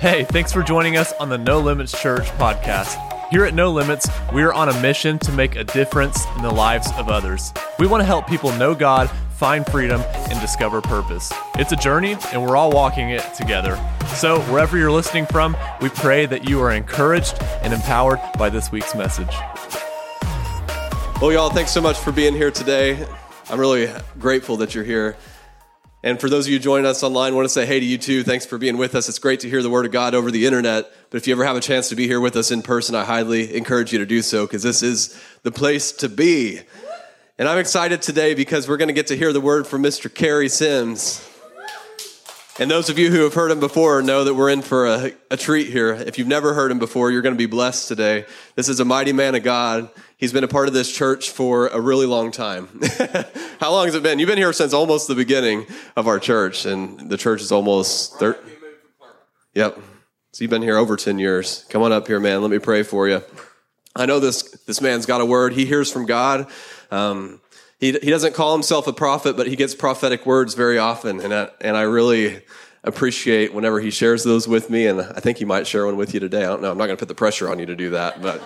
Hey, thanks for joining us on the No Limits Church podcast. Here at No Limits, we are on a mission to make a difference in the lives of others. We want to help people know God, find freedom, and discover purpose. It's a journey, and we're all walking it together. So, wherever you're listening from, we pray that you are encouraged and empowered by this week's message. Well, y'all, thanks so much for being here today. I'm really grateful that you're here. And for those of you joining us online, I want to say hey to you too. Thanks for being with us. It's great to hear the word of God over the internet. But if you ever have a chance to be here with us in person, I highly encourage you to do so because this is the place to be. And I'm excited today because we're going to get to hear the word from Mr. Kerry Sims. And those of you who have heard him before know that we're in for a, a treat here. If you've never heard him before, you're going to be blessed today. This is a mighty man of God. He's been a part of this church for a really long time. How long has it been? You've been here since almost the beginning of our church, and the church is almost thir- Yep. So you've been here over 10 years. Come on up here, man. Let me pray for you. I know this, this man's got a word. He hears from God. Um, he, he doesn't call himself a prophet, but he gets prophetic words very often. And I, and I really appreciate whenever he shares those with me. And I think he might share one with you today. I don't know. I'm not going to put the pressure on you to do that. But,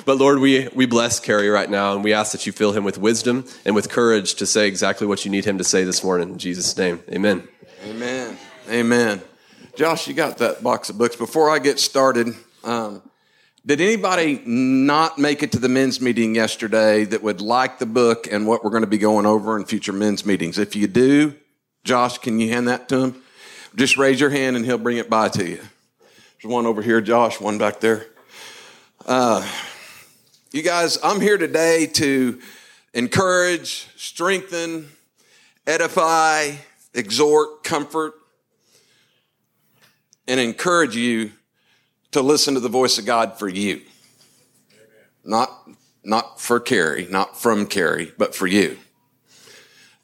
but Lord, we, we bless Kerry right now. And we ask that you fill him with wisdom and with courage to say exactly what you need him to say this morning. In Jesus' name, amen. Amen. Amen. Josh, you got that box of books. Before I get started, um, did anybody not make it to the men's meeting yesterday that would like the book and what we're going to be going over in future men's meetings? If you do, Josh, can you hand that to him? Just raise your hand and he'll bring it by to you. There's one over here, Josh, one back there. Uh, you guys, I'm here today to encourage, strengthen, edify, exhort, comfort, and encourage you to listen to the voice of God for you. Not, not for Kerry, not from Kerry, but for you.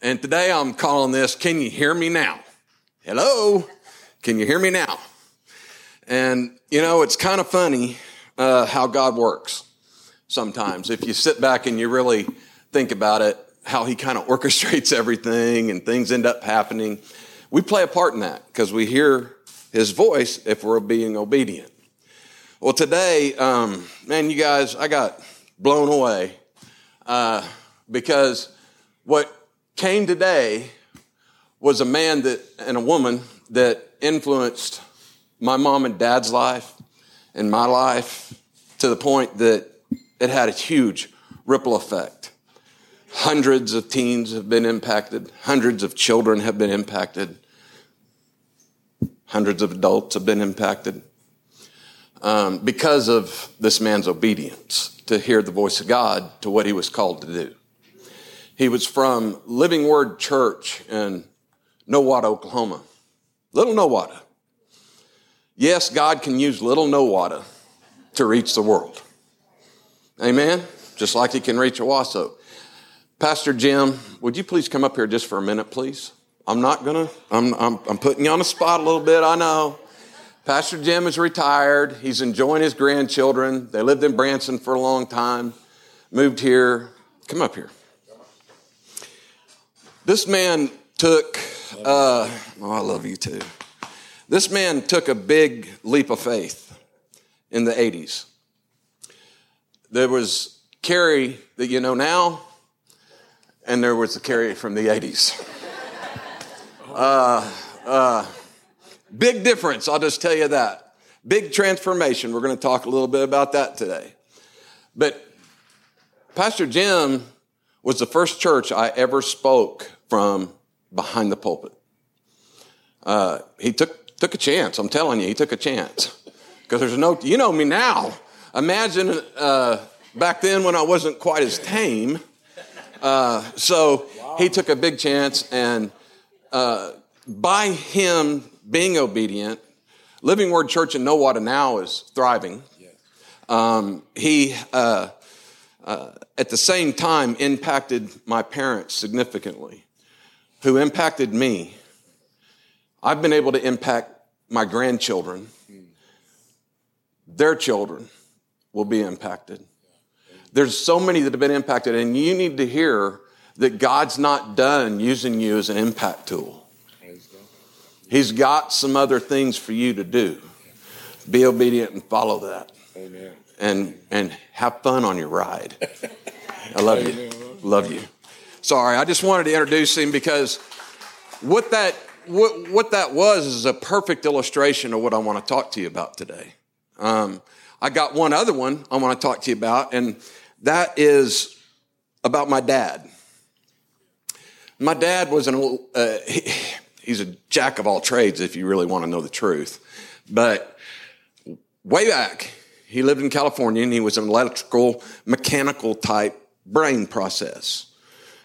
And today I'm calling this, Can You Hear Me Now? Hello? Can you hear me now? And, you know, it's kind of funny uh, how God works sometimes. If you sit back and you really think about it, how He kind of orchestrates everything and things end up happening. We play a part in that because we hear His voice if we're being obedient. Well, today, um, man, you guys, I got blown away uh, because what came today was a man that and a woman that influenced my mom and dad's life and my life to the point that it had a huge ripple effect. Hundreds of teens have been impacted, hundreds of children have been impacted, hundreds of adults have been impacted um, because of this man's obedience to hear the voice of God to what he was called to do. He was from Living Word Church in Nowata, Oklahoma. Little Nowata. Yes, God can use little Nowata to reach the world. Amen? Just like he can reach Owasso. Pastor Jim, would you please come up here just for a minute, please? I'm not gonna, I'm, I'm, I'm putting you on the spot a little bit, I know. Pastor Jim is retired. He's enjoying his grandchildren. They lived in Branson for a long time, moved here. Come up here. This man took, uh, oh, I love you too. This man took a big leap of faith in the 80s. There was Kerry that you know now, and there was the Kerry from the 80s. Uh, uh, Big difference, I'll just tell you that. Big transformation. We're going to talk a little bit about that today. But Pastor Jim was the first church I ever spoke from behind the pulpit. Uh, he took, took a chance. I'm telling you, he took a chance. Because there's no, you know me now. Imagine uh, back then when I wasn't quite as tame. Uh, so wow. he took a big chance, and uh, by him being obedient. Living Word Church in Nowata now is thriving. Um, he, uh, uh, at the same time, impacted my parents significantly, who impacted me. I've been able to impact my grandchildren. Their children will be impacted. There's so many that have been impacted, and you need to hear that God's not done using you as an impact tool. He's got some other things for you to do. Be obedient and follow that. Amen. And and have fun on your ride. I love you. Love you. Sorry, I just wanted to introduce him because what that what, what that was is a perfect illustration of what I want to talk to you about today. Um, I got one other one I want to talk to you about, and that is about my dad. My dad was an uh, he, he's a jack of all trades if you really want to know the truth. But way back, he lived in California and he was an electrical mechanical type brain process.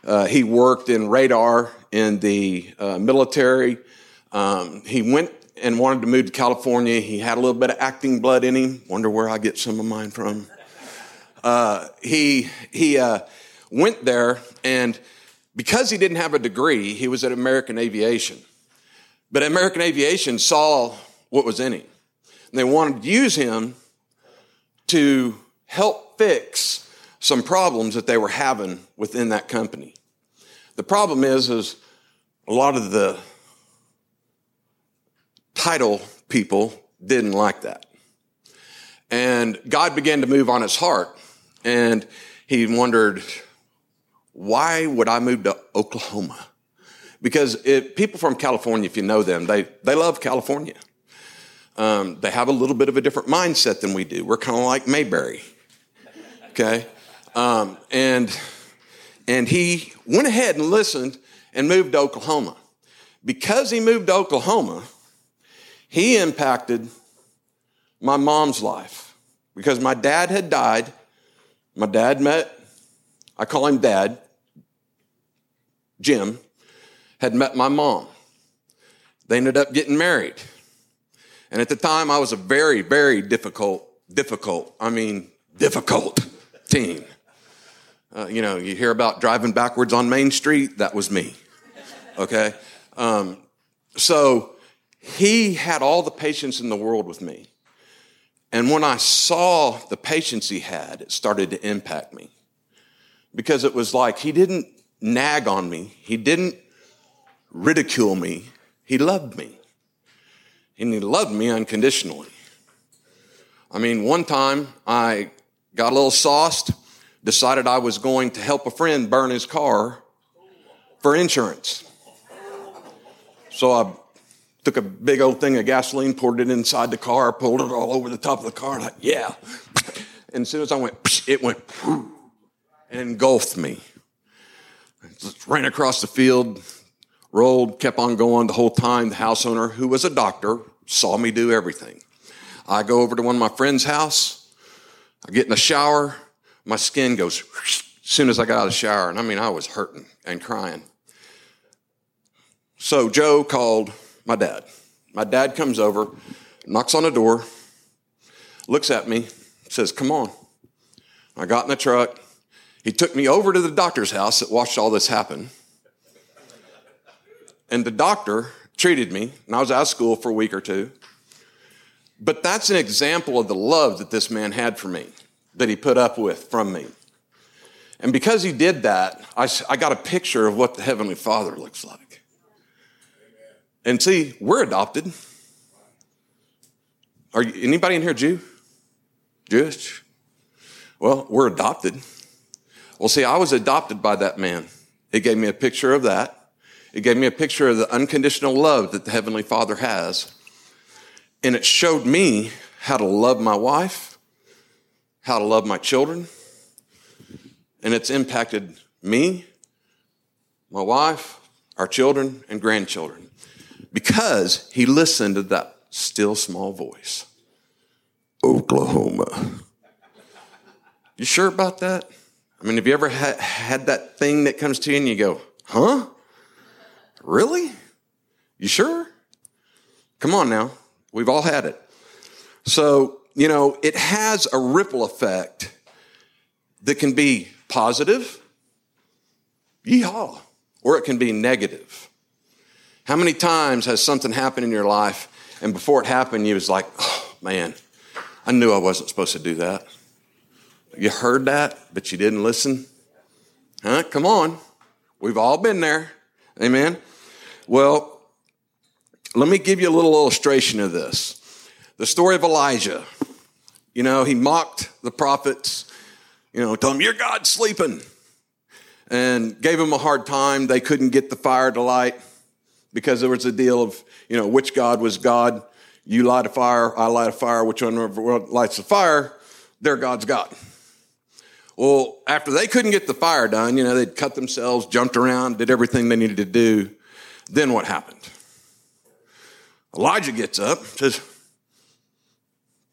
Uh, he worked in radar in the uh, military. Um, he went and wanted to move to California. He had a little bit of acting blood in him. Wonder where I get some of mine from. Uh, he he uh, went there, and because he didn't have a degree, he was at American Aviation. But American Aviation saw what was in him. And they wanted to use him to help fix some problems that they were having within that company. The problem is, is a lot of the title people didn't like that. And God began to move on his heart. And he wondered, why would I move to Oklahoma? Because it, people from California, if you know them, they, they love California. Um, they have a little bit of a different mindset than we do. We're kind of like Mayberry. Okay? Um, and, and he went ahead and listened and moved to Oklahoma. Because he moved to Oklahoma, he impacted my mom's life. Because my dad had died. My dad met, I call him dad, Jim, had met my mom. They ended up getting married. And at the time, I was a very, very difficult, difficult, I mean, difficult teen. Uh, you know, you hear about driving backwards on Main Street, that was me. Okay? Um, so he had all the patience in the world with me. And when I saw the patience he had, it started to impact me. Because it was like he didn't nag on me, he didn't ridicule me, he loved me. And he loved me unconditionally. I mean, one time I got a little sauced, decided I was going to help a friend burn his car for insurance. So I took a big old thing of gasoline, poured it inside the car, pulled it all over the top of the car, I, yeah. And as soon as I went, it went and engulfed me. Just ran across the field, rolled, kept on going the whole time. The house owner, who was a doctor, saw me do everything. I go over to one of my friend's house. I get in the shower. My skin goes as soon as I got out of the shower. And I mean, I was hurting and crying. So Joe called my dad. My dad comes over, knocks on the door, looks at me, says, Come on. I got in the truck. He took me over to the doctor's house that watched all this happen. And the doctor treated me, and I was out of school for a week or two. But that's an example of the love that this man had for me, that he put up with from me. And because he did that, I, I got a picture of what the Heavenly Father looks like. And see, we're adopted. Are you, anybody in here Jew? Jewish? Well, we're adopted. Well, see, I was adopted by that man. It gave me a picture of that. It gave me a picture of the unconditional love that the Heavenly Father has. And it showed me how to love my wife, how to love my children. And it's impacted me, my wife, our children, and grandchildren because he listened to that still small voice. Oklahoma. You sure about that? I mean, have you ever ha- had that thing that comes to you and you go, huh? Really? You sure? Come on now. We've all had it. So, you know, it has a ripple effect that can be positive, yeehaw, or it can be negative. How many times has something happened in your life and before it happened, you was like, oh man, I knew I wasn't supposed to do that. You heard that, but you didn't listen? Huh? Come on. We've all been there. Amen. Well, let me give you a little illustration of this. The story of Elijah. You know, he mocked the prophets, you know, told them, Your God's sleeping, and gave them a hard time. They couldn't get the fire to light because there was a deal of, you know, which God was God. You light a fire, I light a fire, which one lights the fire, their God's God. Well, after they couldn't get the fire done, you know, they'd cut themselves, jumped around, did everything they needed to do. Then what happened? Elijah gets up, says,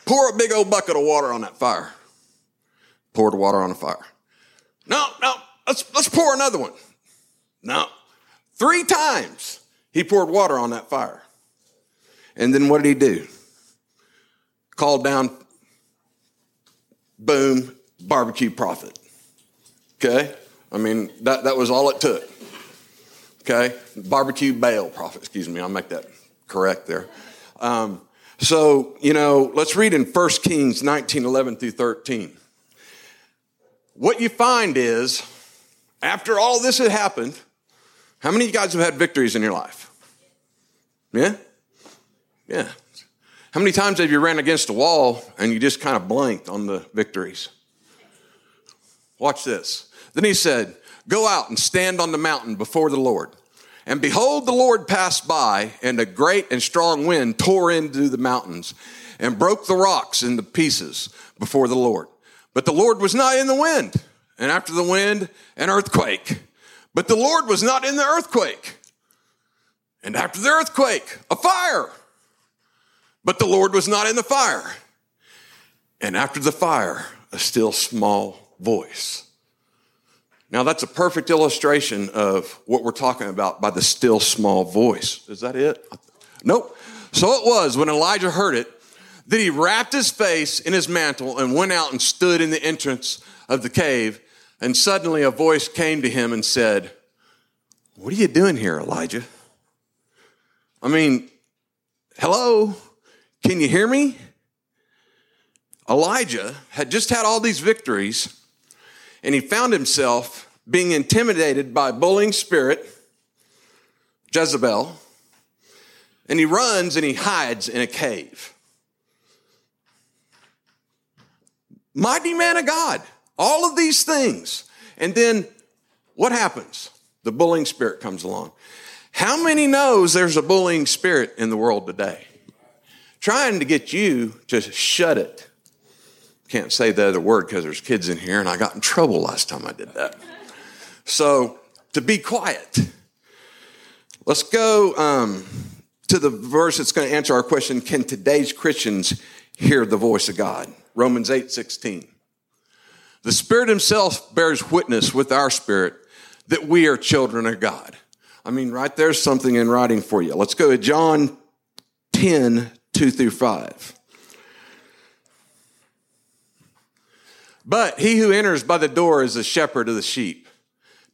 pour a big old bucket of water on that fire. Poured water on the fire. No, no, let's, let's pour another one. No. Three times he poured water on that fire. And then what did he do? Called down, boom, barbecue prophet. Okay? I mean, that, that was all it took. Okay? Barbecue Baal prophet, excuse me, I'll make that correct there. Um, so, you know, let's read in 1 Kings 19 11 through 13. What you find is, after all this had happened, how many of you guys have had victories in your life? Yeah? Yeah. How many times have you ran against a wall and you just kind of blanked on the victories? Watch this. Then he said, Go out and stand on the mountain before the Lord. And behold, the Lord passed by, and a great and strong wind tore into the mountains and broke the rocks into pieces before the Lord. But the Lord was not in the wind. And after the wind, an earthquake. But the Lord was not in the earthquake. And after the earthquake, a fire. But the Lord was not in the fire. And after the fire, a still small voice. Now, that's a perfect illustration of what we're talking about by the still small voice. Is that it? Nope. So it was when Elijah heard it that he wrapped his face in his mantle and went out and stood in the entrance of the cave. And suddenly a voice came to him and said, What are you doing here, Elijah? I mean, hello? Can you hear me? Elijah had just had all these victories and he found himself being intimidated by a bullying spirit, Jezebel, and he runs and he hides in a cave. Mighty man of God, all of these things. And then what happens? The bullying spirit comes along. How many knows there's a bullying spirit in the world today? Trying to get you to shut it. Can't say the other word because there's kids in here, and I got in trouble last time I did that. So, to be quiet. Let's go um, to the verse that's going to answer our question Can today's Christians hear the voice of God? Romans 8 16. The Spirit Himself bears witness with our spirit that we are children of God. I mean, right there's something in writing for you. Let's go to John 10 2 through 5. But he who enters by the door is the shepherd of the sheep.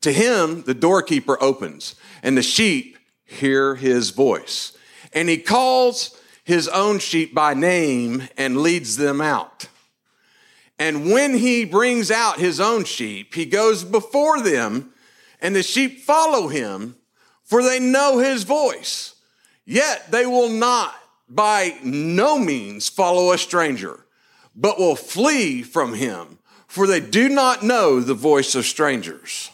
To him, the doorkeeper opens, and the sheep hear his voice. And he calls his own sheep by name and leads them out. And when he brings out his own sheep, he goes before them, and the sheep follow him, for they know his voice. Yet they will not by no means follow a stranger, but will flee from him for they do not know the voice of strangers.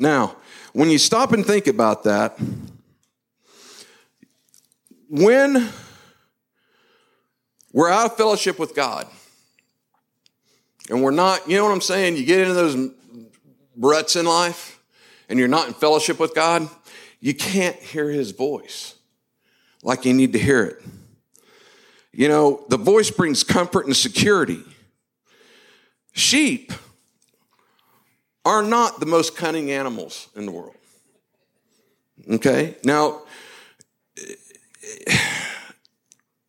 Now, when you stop and think about that, when we're out of fellowship with God, and we're not, you know what I'm saying? You get into those ruts in life, and you're not in fellowship with God, you can't hear His voice like you need to hear it. You know, the voice brings comfort and security. Sheep are not the most cunning animals in the world. Okay? Now,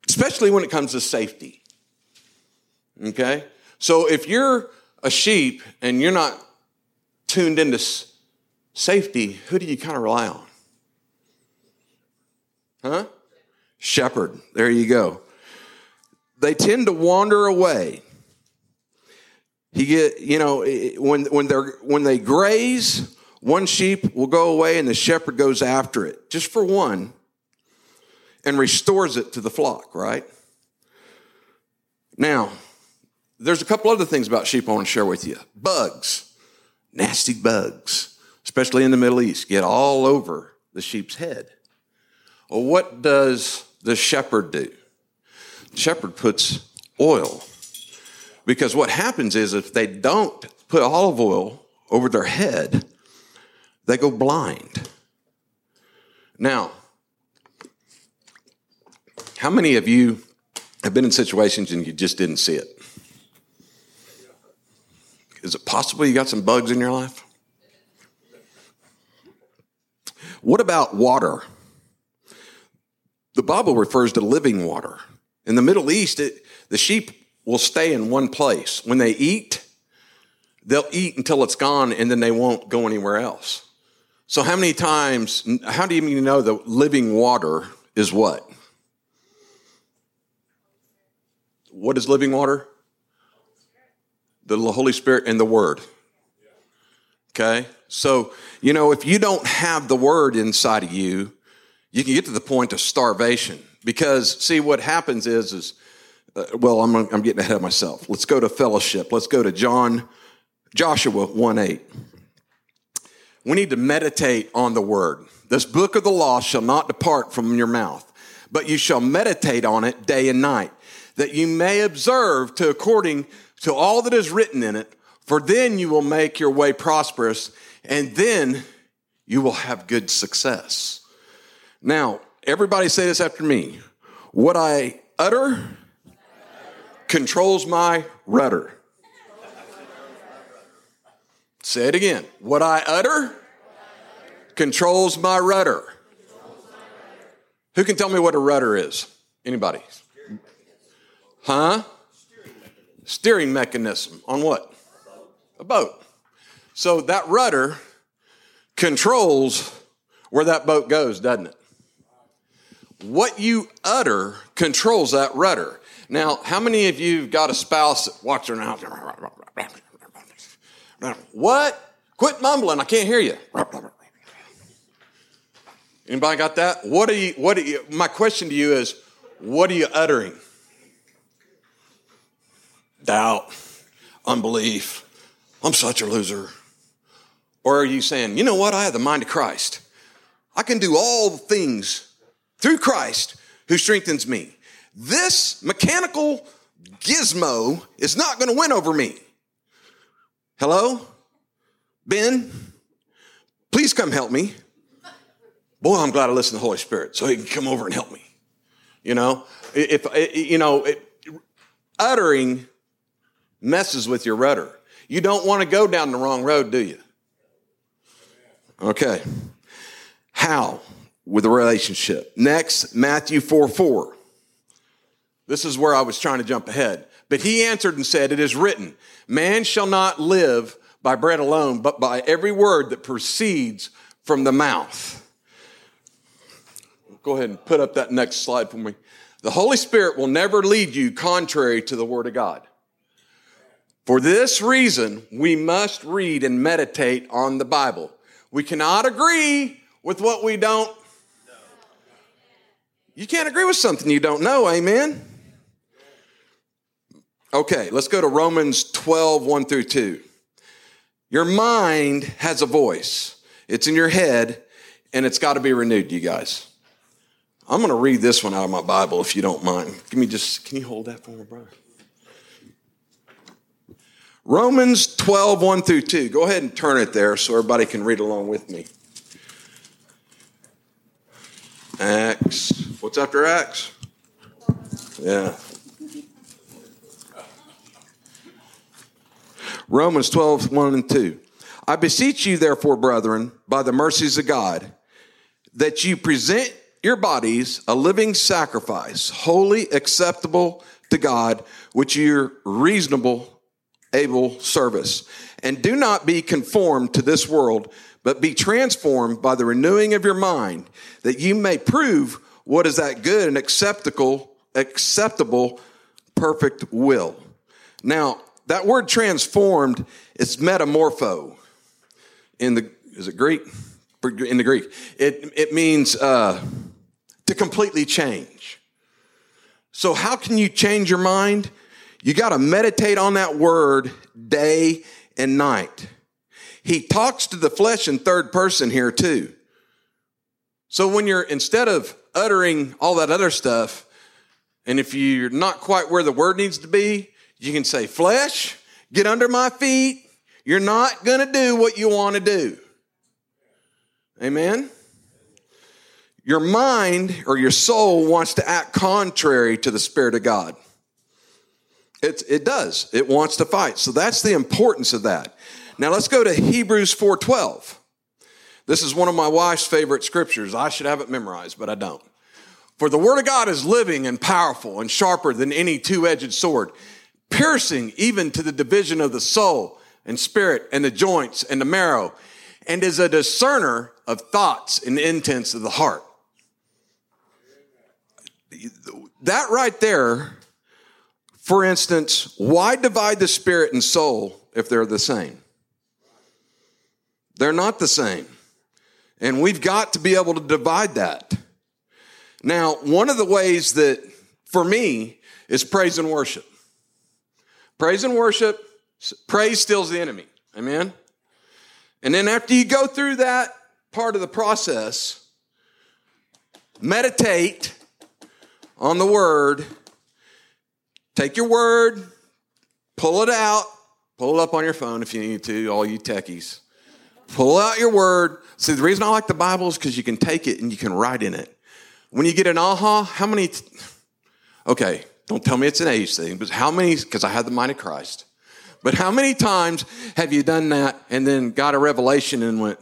especially when it comes to safety. Okay? So if you're a sheep and you're not tuned into safety, who do you kind of rely on? Huh? Shepherd. There you go they tend to wander away. He get, you know, when, when, they're, when they graze One sheep will go away and the shepherd goes after it, just for one, and restores it to the flock, right? Now, there's a couple other things about sheep I want to share with you. Bugs, nasty bugs, especially in the Middle East, get all over the sheep's head. Well, what does the shepherd do? Shepherd puts oil. Because what happens is if they don't put olive oil over their head, they go blind. Now, how many of you have been in situations and you just didn't see it? Is it possible you got some bugs in your life? What about water? The Bible refers to living water. In the Middle East, it, the sheep will stay in one place. When they eat, they'll eat until it's gone and then they won't go anywhere else. So, how many times, how do you know that living water is what? What is living water? The Holy Spirit and the Word. Okay? So, you know, if you don't have the Word inside of you, you can get to the point of starvation. Because, see, what happens is, is uh, well, I'm, I'm getting ahead of myself. Let's go to fellowship. Let's go to John, Joshua 1 8. We need to meditate on the word. This book of the law shall not depart from your mouth, but you shall meditate on it day and night, that you may observe to according to all that is written in it, for then you will make your way prosperous, and then you will have good success. Now, everybody say this after me. What I utter controls my rudder. Say it again. What I utter controls my rudder. Who can tell me what a rudder is? Anybody? Huh? Steering mechanism on what? A boat. So that rudder controls where that boat goes, doesn't it? What you utter controls that rudder. Now, how many of you have got a spouse that walks around? What? Quit mumbling. I can't hear you. Anybody got that? What are you, what are you, my question to you is, what are you uttering? Doubt, unbelief. I'm such a loser. Or are you saying, you know what? I have the mind of Christ. I can do all things through Christ who strengthens me. This mechanical gizmo is not going to win over me. Hello? Ben, please come help me. Boy, I'm glad I listened to the Holy Spirit so he can come over and help me. You know, if, you know, it, uttering messes with your rudder. You don't want to go down the wrong road, do you? Okay. How? With a relationship. Next, Matthew 4 4. This is where I was trying to jump ahead. But he answered and said, It is written, Man shall not live by bread alone, but by every word that proceeds from the mouth. Go ahead and put up that next slide for me. The Holy Spirit will never lead you contrary to the Word of God. For this reason, we must read and meditate on the Bible. We cannot agree with what we don't. You can't agree with something you don't know, amen? Okay, let's go to Romans 12, 1 through 2. Your mind has a voice. It's in your head and it's got to be renewed, you guys. I'm going to read this one out of my Bible if you don't mind. Give me just, can you hold that for me, brother? Romans 12, 1 through 2. Go ahead and turn it there so everybody can read along with me. Acts. What's after Acts? Yeah. Romans 12, 1 and 2. I beseech you, therefore, brethren, by the mercies of God, that you present your bodies a living sacrifice, holy, acceptable to God, which your reasonable, able service. And do not be conformed to this world, but be transformed by the renewing of your mind, that you may prove what is that good and acceptable, acceptable, perfect will. Now, that word transformed is metamorpho in the Is it Greek? In the Greek, it it means uh, to completely change. So how can you change your mind? You got to meditate on that word day and night. He talks to the flesh in third person here too. So when you're, instead of uttering all that other stuff, and if you're not quite where the word needs to be, you can say, flesh, get under my feet. You're not going to do what you want to do. Amen. Your mind or your soul wants to act contrary to the Spirit of God. It, it does. It wants to fight. So that's the importance of that. Now let's go to Hebrews 4:12. This is one of my wife's favorite scriptures. I should have it memorized, but I don't. For the word of God is living and powerful and sharper than any two-edged sword, piercing even to the division of the soul and spirit and the joints and the marrow, and is a discerner of thoughts and intents of the heart. That right there, for instance, why divide the spirit and soul if they're the same? They're not the same. And we've got to be able to divide that. Now, one of the ways that, for me, is praise and worship. Praise and worship, praise stills the enemy. Amen? And then after you go through that part of the process, meditate on the word. Take your word, pull it out, pull it up on your phone if you need to, all you techies. Pull out your word. See, the reason I like the Bible is because you can take it and you can write in it. When you get an aha, how many, t- okay, don't tell me it's an age thing, but how many, because I had the mind of Christ, but how many times have you done that and then got a revelation and went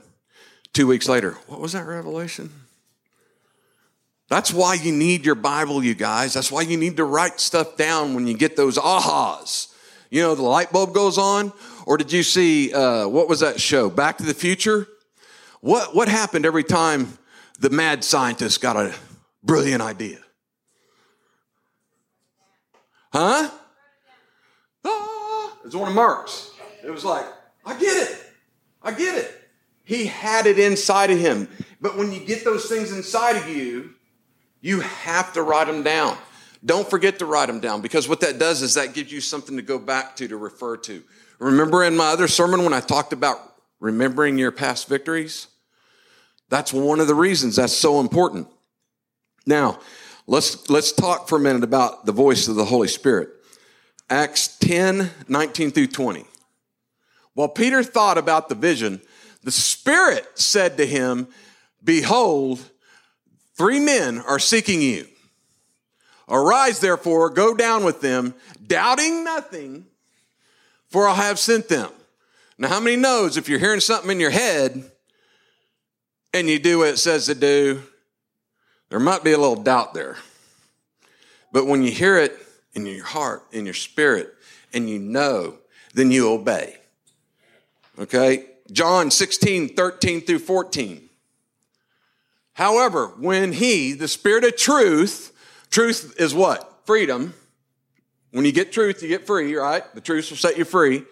two weeks later, what was that revelation? That's why you need your Bible, you guys. That's why you need to write stuff down when you get those ahas. You know, the light bulb goes on. Or did you see, uh, what was that show? Back to the Future? What, what happened every time the mad scientist got a brilliant idea? Huh? Ah, it's one of Mark's. It was like, I get it. I get it. He had it inside of him. But when you get those things inside of you, you have to write them down. Don't forget to write them down because what that does is that gives you something to go back to, to refer to. Remember in my other sermon when I talked about remembering your past victories? That's one of the reasons that's so important. Now, let's, let's talk for a minute about the voice of the Holy Spirit. Acts 10, 19 through 20. While Peter thought about the vision, the Spirit said to him, Behold, three men are seeking you. Arise, therefore, go down with them, doubting nothing, for I have sent them. Now, how many knows if you're hearing something in your head and you do what it says to do, there might be a little doubt there. But when you hear it in your heart, in your spirit, and you know, then you obey. Okay? John 16, 13 through 14. However, when he, the spirit of truth, truth is what? Freedom. When you get truth, you get free, right? The truth will set you free.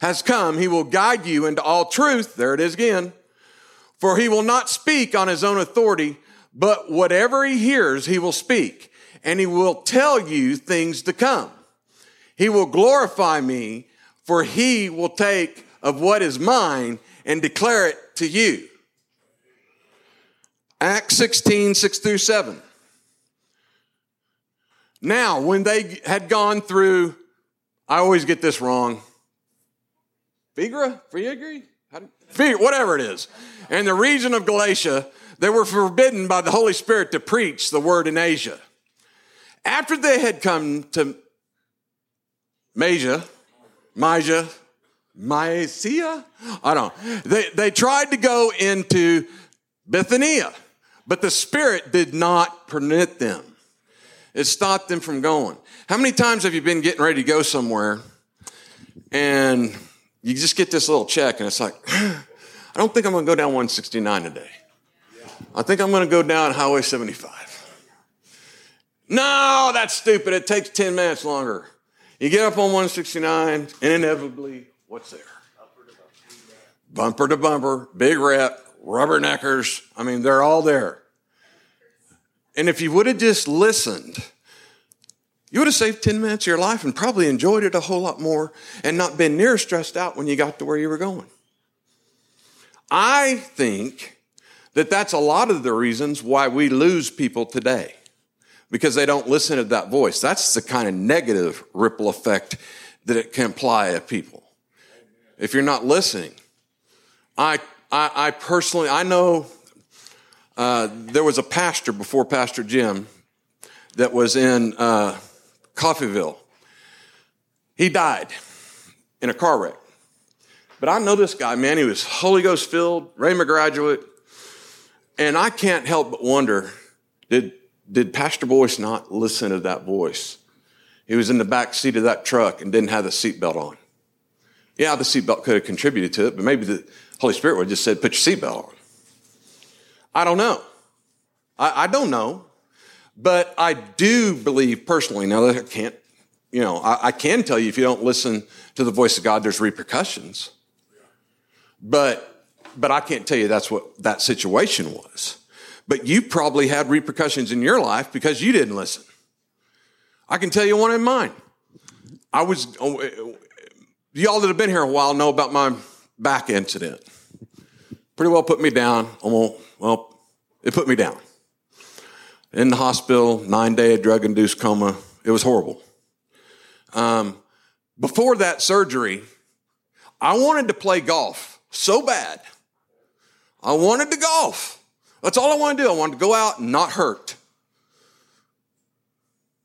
Has come, he will guide you into all truth. There it is again. For he will not speak on his own authority, but whatever he hears, he will speak, and he will tell you things to come. He will glorify me, for he will take of what is mine and declare it to you. Acts 16, 6 through 7. Now, when they had gone through, I always get this wrong. Figra? Figra? Whatever it is. And the region of Galatia, they were forbidden by the Holy Spirit to preach the word in Asia. After they had come to Masia, Mysia, Mysia? I don't know. They, they tried to go into Bithynia, but the Spirit did not permit them. It stopped them from going. How many times have you been getting ready to go somewhere and you just get this little check and it's like, I don't think I'm going to go down 169 today. I think I'm going to go down Highway 75. No, that's stupid. It takes 10 minutes longer. You get up on 169 and inevitably, what's there? bumper to bumper, big rep, rubberneckers. I mean, they're all there. And if you would have just listened, you would have saved 10 minutes of your life and probably enjoyed it a whole lot more and not been near stressed out when you got to where you were going. I think that that's a lot of the reasons why we lose people today because they don't listen to that voice. That's the kind of negative ripple effect that it can apply to people. If you're not listening, I, I, I personally, I know uh, there was a pastor before Pastor Jim that was in uh, Coffeyville. He died in a car wreck. But I know this guy, man. He was Holy Ghost filled, Rhema graduate. And I can't help but wonder did, did Pastor Boyce not listen to that voice? He was in the back seat of that truck and didn't have the seatbelt on. Yeah, the seatbelt could have contributed to it, but maybe the Holy Spirit would have just said, put your seatbelt on. I don't know. I, I don't know. But I do believe personally, now that I can't, you know, I, I can tell you if you don't listen to the voice of God, there's repercussions. But, but I can't tell you that's what that situation was. But you probably had repercussions in your life because you didn't listen. I can tell you one in mine. I was, oh, y'all that have been here a while know about my back incident. Pretty well put me down. Almost, Well, it put me down. In the hospital, nine day drug induced coma. It was horrible. Um, before that surgery, I wanted to play golf so bad. I wanted to golf. That's all I wanted to do. I wanted to go out and not hurt.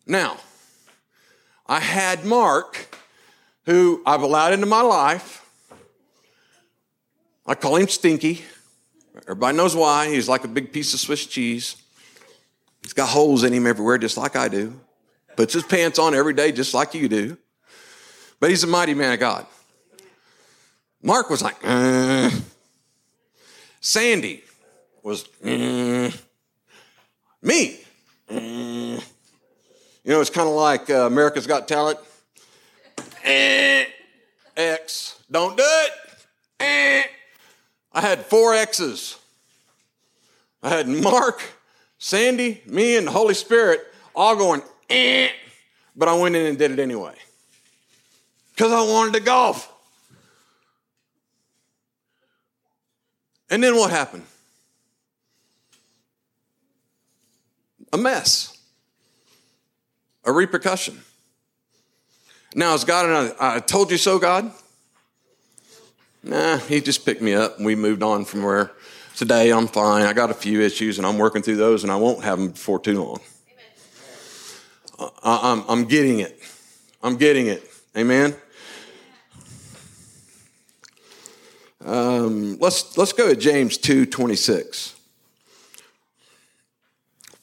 Now, I had Mark, who I've allowed into my life. I call him Stinky. Everybody knows why. He's like a big piece of Swiss cheese. He's got holes in him everywhere, just like I do. Puts his pants on every day, just like you do. But he's a mighty man of God. Mark was like, uh. Sandy was, uh. me. Uh. You know, it's kind of like uh, America's Got Talent. Eh. X. Don't do it. Eh. I had four X's. I had Mark, Sandy, me, and the Holy Spirit all going, eh. but I went in and did it anyway. Because I wanted to golf. And then what happened? A mess, a repercussion. Now, is God and I, I told you so, God? Nah, he just picked me up and we moved on from where today I'm fine. I got a few issues and I'm working through those and I won't have them before too long. I, I'm, I'm getting it. I'm getting it. Amen. Um, let's, let's go to James 2 26.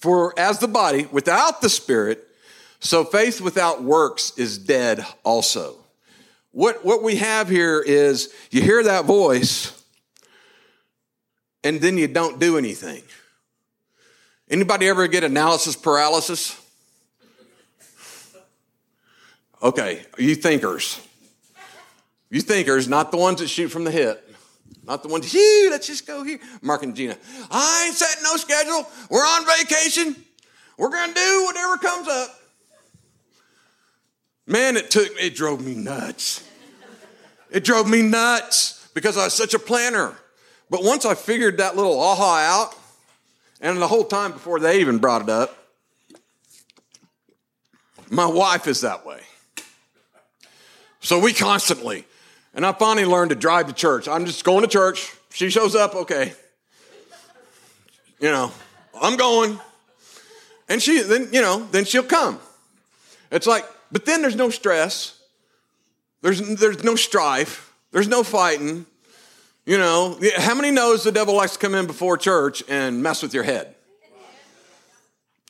For as the body without the spirit, so faith without works is dead also. What, what we have here is you hear that voice and then you don't do anything. Anybody ever get analysis paralysis? Okay, you thinkers. You thinkers, not the ones that shoot from the hip. Not the ones, here, let's just go here. Mark and Gina, I ain't setting no schedule. We're on vacation. We're going to do whatever comes up. Man, it took, it drove me nuts. It drove me nuts because I was such a planner. But once I figured that little aha out, and the whole time before they even brought it up, my wife is that way. So we constantly, and I finally learned to drive to church. I'm just going to church. She shows up, okay. You know, I'm going. And she then, you know, then she'll come. It's like, but then there's no stress. There's there's no strife. There's no fighting. You know, how many knows the devil likes to come in before church and mess with your head?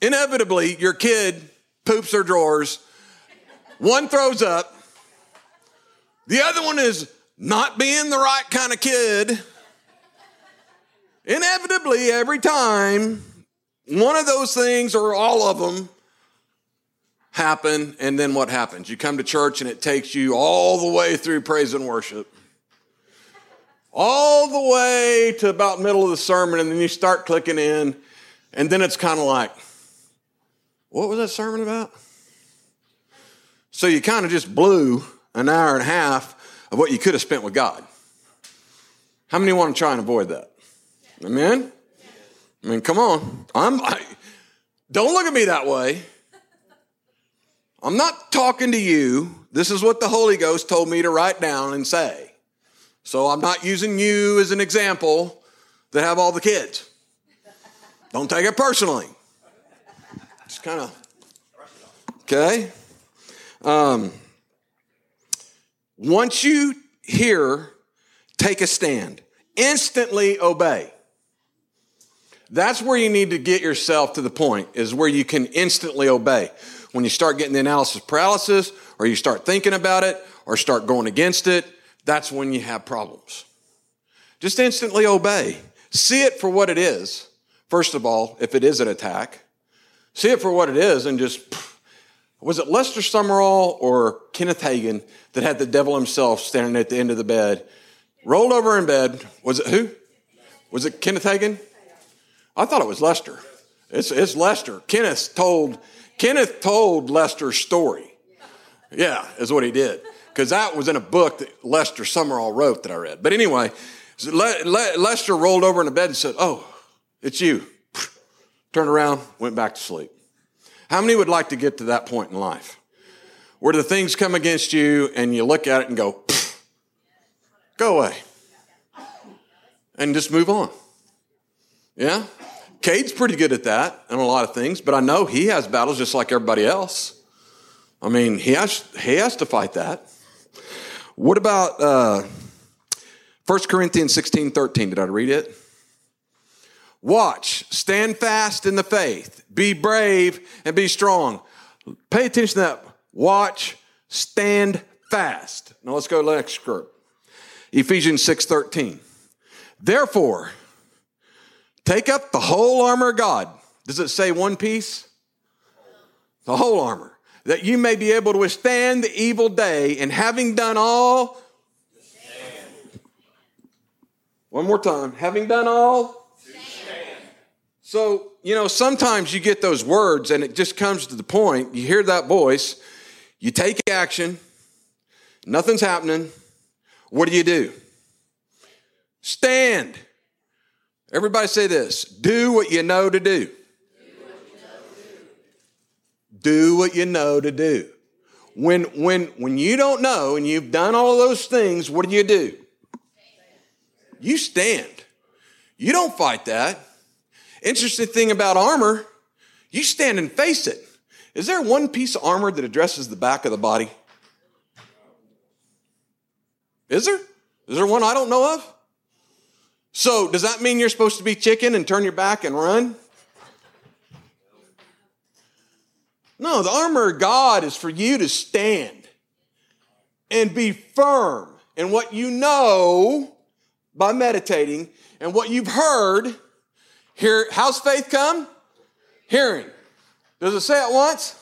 Inevitably, your kid poops their drawers. One throws up, the other one is not being the right kind of kid. Inevitably, every time, one of those things or all of them happen, and then what happens? You come to church and it takes you all the way through praise and worship. all the way to about middle of the sermon, and then you start clicking in, and then it's kind of like, what was that sermon about? So you kind of just blew an hour and a half of what you could have spent with God. How many want to try and avoid that? Amen? I mean, come on. I'm, I, don't look at me that way. I'm not talking to you. This is what the Holy Ghost told me to write down and say. So I'm not using you as an example that have all the kids. Don't take it personally. Just kind of, okay? Um, once you hear, take a stand, instantly obey. That's where you need to get yourself to the point, is where you can instantly obey. When you start getting the analysis paralysis, or you start thinking about it, or start going against it, that's when you have problems. Just instantly obey. See it for what it is. First of all, if it is an attack, see it for what it is and just was it Lester Sumrall or Kenneth Hagin that had the devil himself standing at the end of the bed, rolled over in bed? Was it who? Was it Kenneth Hagin? I thought it was Lester. It's, it's Lester. Kenneth told Kenneth told Lester's story. Yeah, is what he did. Because that was in a book that Lester Sumrall wrote that I read. But anyway, Le- Le- Lester rolled over in the bed and said, Oh, it's you. Turned around, went back to sleep. How many would like to get to that point in life? Where the things come against you and you look at it and go, go away. And just move on. Yeah? Cade's pretty good at that and a lot of things, but I know he has battles just like everybody else. I mean, he has, he has to fight that. What about uh, 1 Corinthians 16 13? Did I read it? Watch, stand fast in the faith, be brave and be strong. Pay attention to that. Watch, stand fast. Now let's go to the next script. Ephesians 6:13. Therefore, take up the whole armor of God. Does it say one piece? The whole armor. That you may be able to withstand the evil day, and having done all, one more time, having done all, so, you know, sometimes you get those words and it just comes to the point. You hear that voice, you take action, nothing's happening. What do you do? Stand. Everybody say this do what you know to do. Do what you know to do. When, when, when you don't know and you've done all those things, what do you do? You stand. You don't fight that. Interesting thing about armor, you stand and face it. Is there one piece of armor that addresses the back of the body? Is there? Is there one I don't know of? So, does that mean you're supposed to be chicken and turn your back and run? No, the armor of God is for you to stand and be firm in what you know by meditating and what you've heard Hear, how's faith come? Hearing. Does it say it once?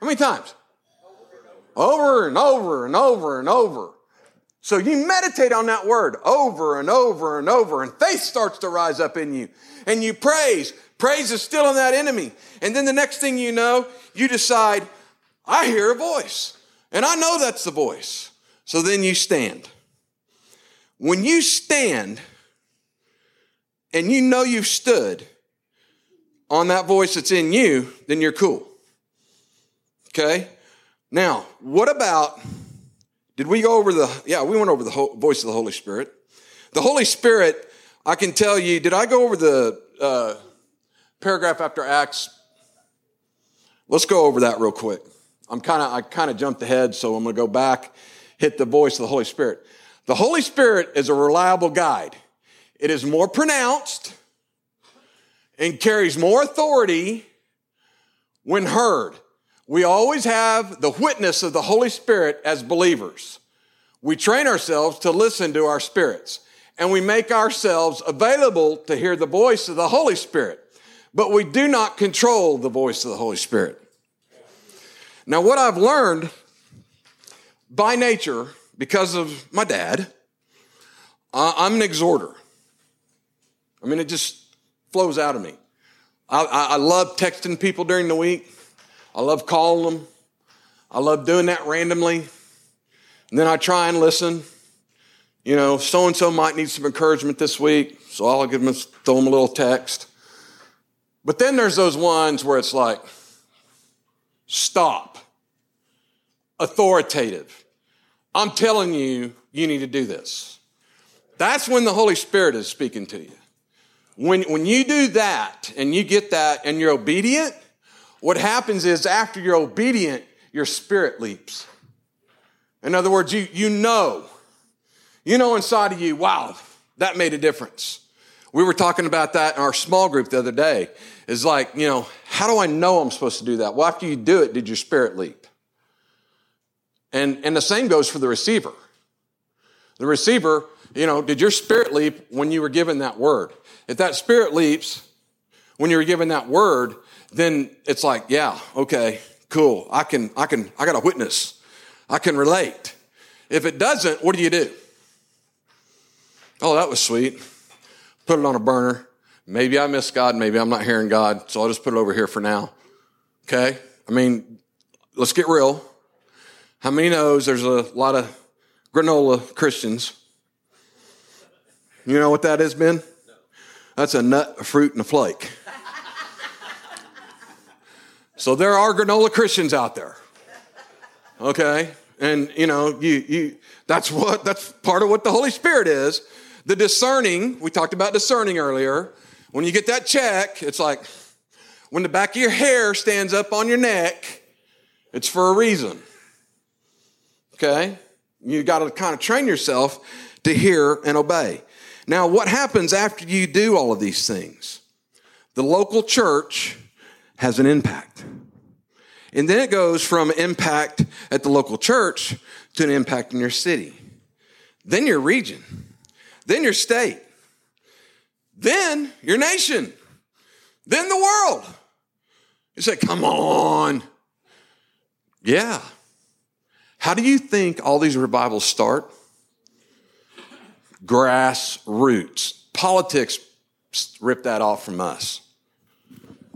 How many times? Over and over and over and over. So you meditate on that word over and over and over, and faith starts to rise up in you. And you praise. Praise is still in that enemy. And then the next thing you know, you decide, I hear a voice. And I know that's the voice. So then you stand. When you stand, and you know you've stood on that voice that's in you, then you're cool. Okay? Now, what about, did we go over the, yeah, we went over the voice of the Holy Spirit. The Holy Spirit, I can tell you, did I go over the uh, paragraph after Acts? Let's go over that real quick. I'm kind of, I kind of jumped ahead, so I'm going to go back, hit the voice of the Holy Spirit. The Holy Spirit is a reliable guide. It is more pronounced and carries more authority when heard. We always have the witness of the Holy Spirit as believers. We train ourselves to listen to our spirits and we make ourselves available to hear the voice of the Holy Spirit, but we do not control the voice of the Holy Spirit. Now, what I've learned by nature, because of my dad, I'm an exhorter. I mean, it just flows out of me. I, I, love texting people during the week. I love calling them. I love doing that randomly. And then I try and listen. You know, so and so might need some encouragement this week, so I'll give them, throw them a little text. But then there's those ones where it's like, stop, authoritative. I'm telling you, you need to do this. That's when the Holy Spirit is speaking to you. When, when you do that and you get that and you're obedient, what happens is after you're obedient, your spirit leaps. In other words, you, you know, you know inside of you, wow, that made a difference. We were talking about that in our small group the other day. Is like, you know, how do I know I'm supposed to do that? Well, after you do it, did your spirit leap? And, and the same goes for the receiver. The receiver, you know, did your spirit leap when you were given that word? If that spirit leaps when you were given that word, then it's like, yeah, okay, cool. I can, I can, I got a witness. I can relate. If it doesn't, what do you do? Oh, that was sweet. Put it on a burner. Maybe I miss God. Maybe I'm not hearing God. So I'll just put it over here for now. Okay. I mean, let's get real. How many knows there's a lot of granola Christians? You know what that is, Ben? That's a nut, a fruit, and a flake. So there are granola Christians out there. Okay? And you know, you you that's what that's part of what the Holy Spirit is. The discerning, we talked about discerning earlier. When you get that check, it's like when the back of your hair stands up on your neck, it's for a reason. Okay? You got to kind of train yourself to hear and obey. Now, what happens after you do all of these things? The local church has an impact. And then it goes from impact at the local church to an impact in your city, then your region, then your state, then your nation, then the world. You say, come on. Yeah. How do you think all these revivals start? Grassroots. Politics ripped that off from us.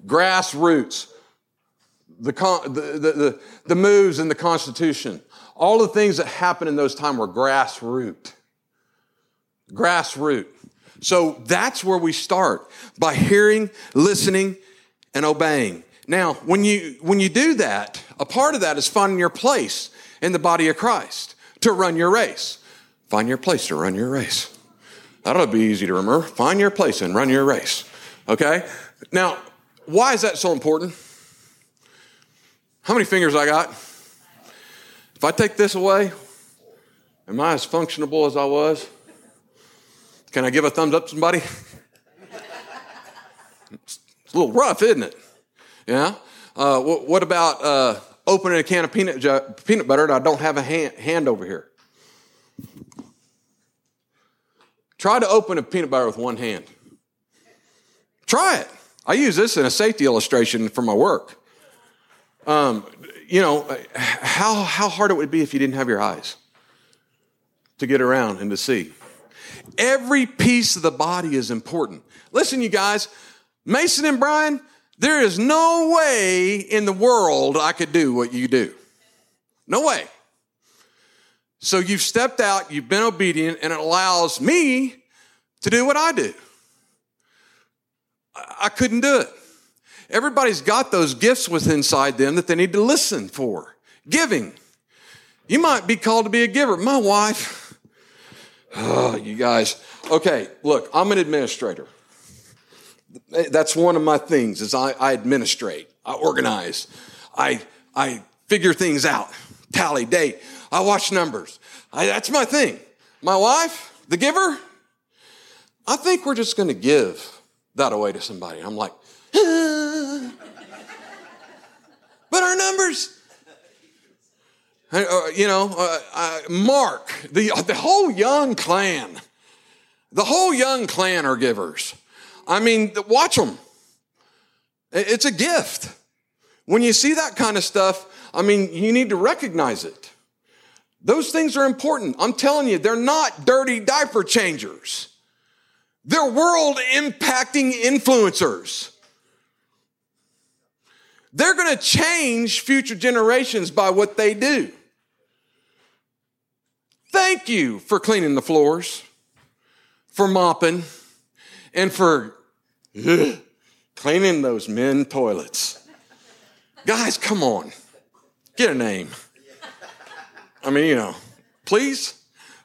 Grassroots. The, the, the, the, moves in the Constitution. All the things that happened in those times were grassroots. Grassroots. So that's where we start by hearing, listening, and obeying. Now, when you, when you do that, a part of that is finding your place in the body of Christ to run your race. Find your place to run your race. That'll be easy to remember. Find your place and run your race. Okay? Now, why is that so important? How many fingers I got? If I take this away, am I as functionable as I was? Can I give a thumbs up somebody? It's a little rough, isn't it? Yeah? Uh, what about uh, opening a can of peanut, peanut butter and I don't have a hand, hand over here? Try to open a peanut butter with one hand. Try it. I use this in a safety illustration for my work. Um, you know, how, how hard it would be if you didn't have your eyes to get around and to see. Every piece of the body is important. Listen, you guys, Mason and Brian, there is no way in the world I could do what you do. No way. So you've stepped out, you've been obedient, and it allows me to do what I do. I couldn't do it. Everybody's got those gifts within inside them that they need to listen for. Giving. You might be called to be a giver. My wife, oh, you guys. Okay, look, I'm an administrator. That's one of my things is I, I administrate, I organize, I, I figure things out, tally, date. I watch numbers. I, that's my thing. My wife, the giver, I think we're just going to give that away to somebody. I'm like, ah. but our numbers. Uh, you know, uh, uh, Mark, the, the whole young clan, the whole young clan are givers. I mean, watch them. It's a gift. When you see that kind of stuff, I mean, you need to recognize it. Those things are important. I'm telling you, they're not dirty diaper changers. They're world impacting influencers. They're going to change future generations by what they do. Thank you for cleaning the floors, for mopping, and for ugh, cleaning those men toilets. Guys, come on. Get a name. I mean, you know, please.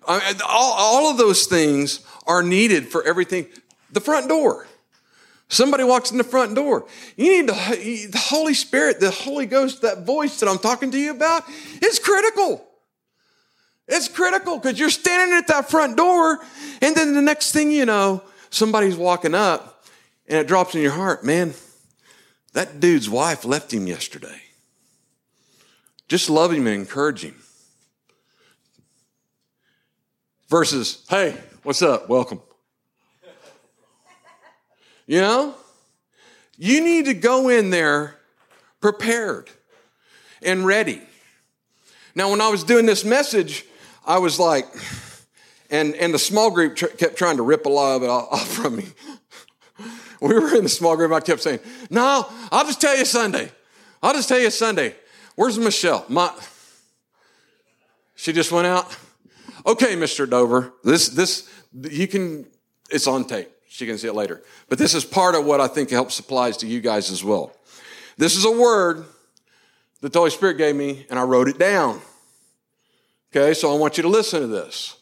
I all, all of those things are needed for everything. The front door. Somebody walks in the front door. You need the, the Holy Spirit, the Holy Ghost, that voice that I'm talking to you about. It's critical. It's critical because you're standing at that front door, and then the next thing you know, somebody's walking up, and it drops in your heart, man, that dude's wife left him yesterday. Just love him and encourage him. Versus, hey, what's up? Welcome. You know? You need to go in there prepared and ready. Now, when I was doing this message, I was like, and, and the small group tr- kept trying to rip a lot of it off from me. we were in the small group, I kept saying, No, I'll just tell you Sunday. I'll just tell you Sunday. Where's Michelle? My, she just went out. Okay, Mr. Dover, this, this, you can, it's on tape. She can see it later. But this is part of what I think helps applies to you guys as well. This is a word that the Holy Spirit gave me, and I wrote it down. Okay, so I want you to listen to this.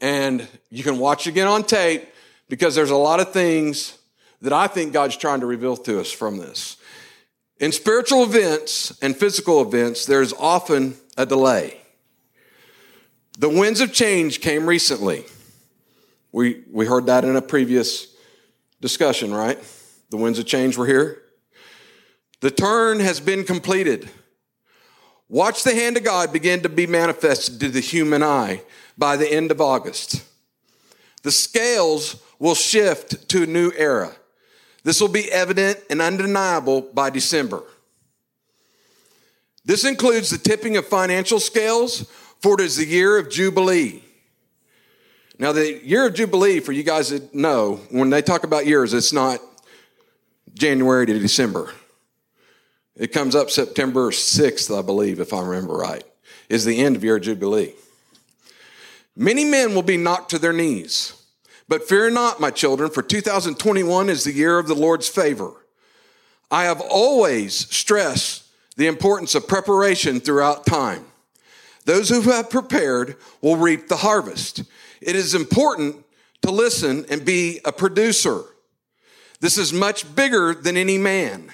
And you can watch again on tape because there's a lot of things that I think God's trying to reveal to us from this. In spiritual events and physical events, there's often a delay. The winds of change came recently. We, we heard that in a previous discussion, right? The winds of change were here. The turn has been completed. Watch the hand of God begin to be manifested to the human eye by the end of August. The scales will shift to a new era. This will be evident and undeniable by December. This includes the tipping of financial scales, for it is the year of Jubilee. Now, the year of Jubilee, for you guys that know, when they talk about years, it's not January to December. It comes up September 6th, I believe, if I remember right, is the end of your Jubilee. Many men will be knocked to their knees. But fear not, my children, for 2021 is the year of the Lord's favor. I have always stressed the importance of preparation throughout time. Those who have prepared will reap the harvest. It is important to listen and be a producer. This is much bigger than any man.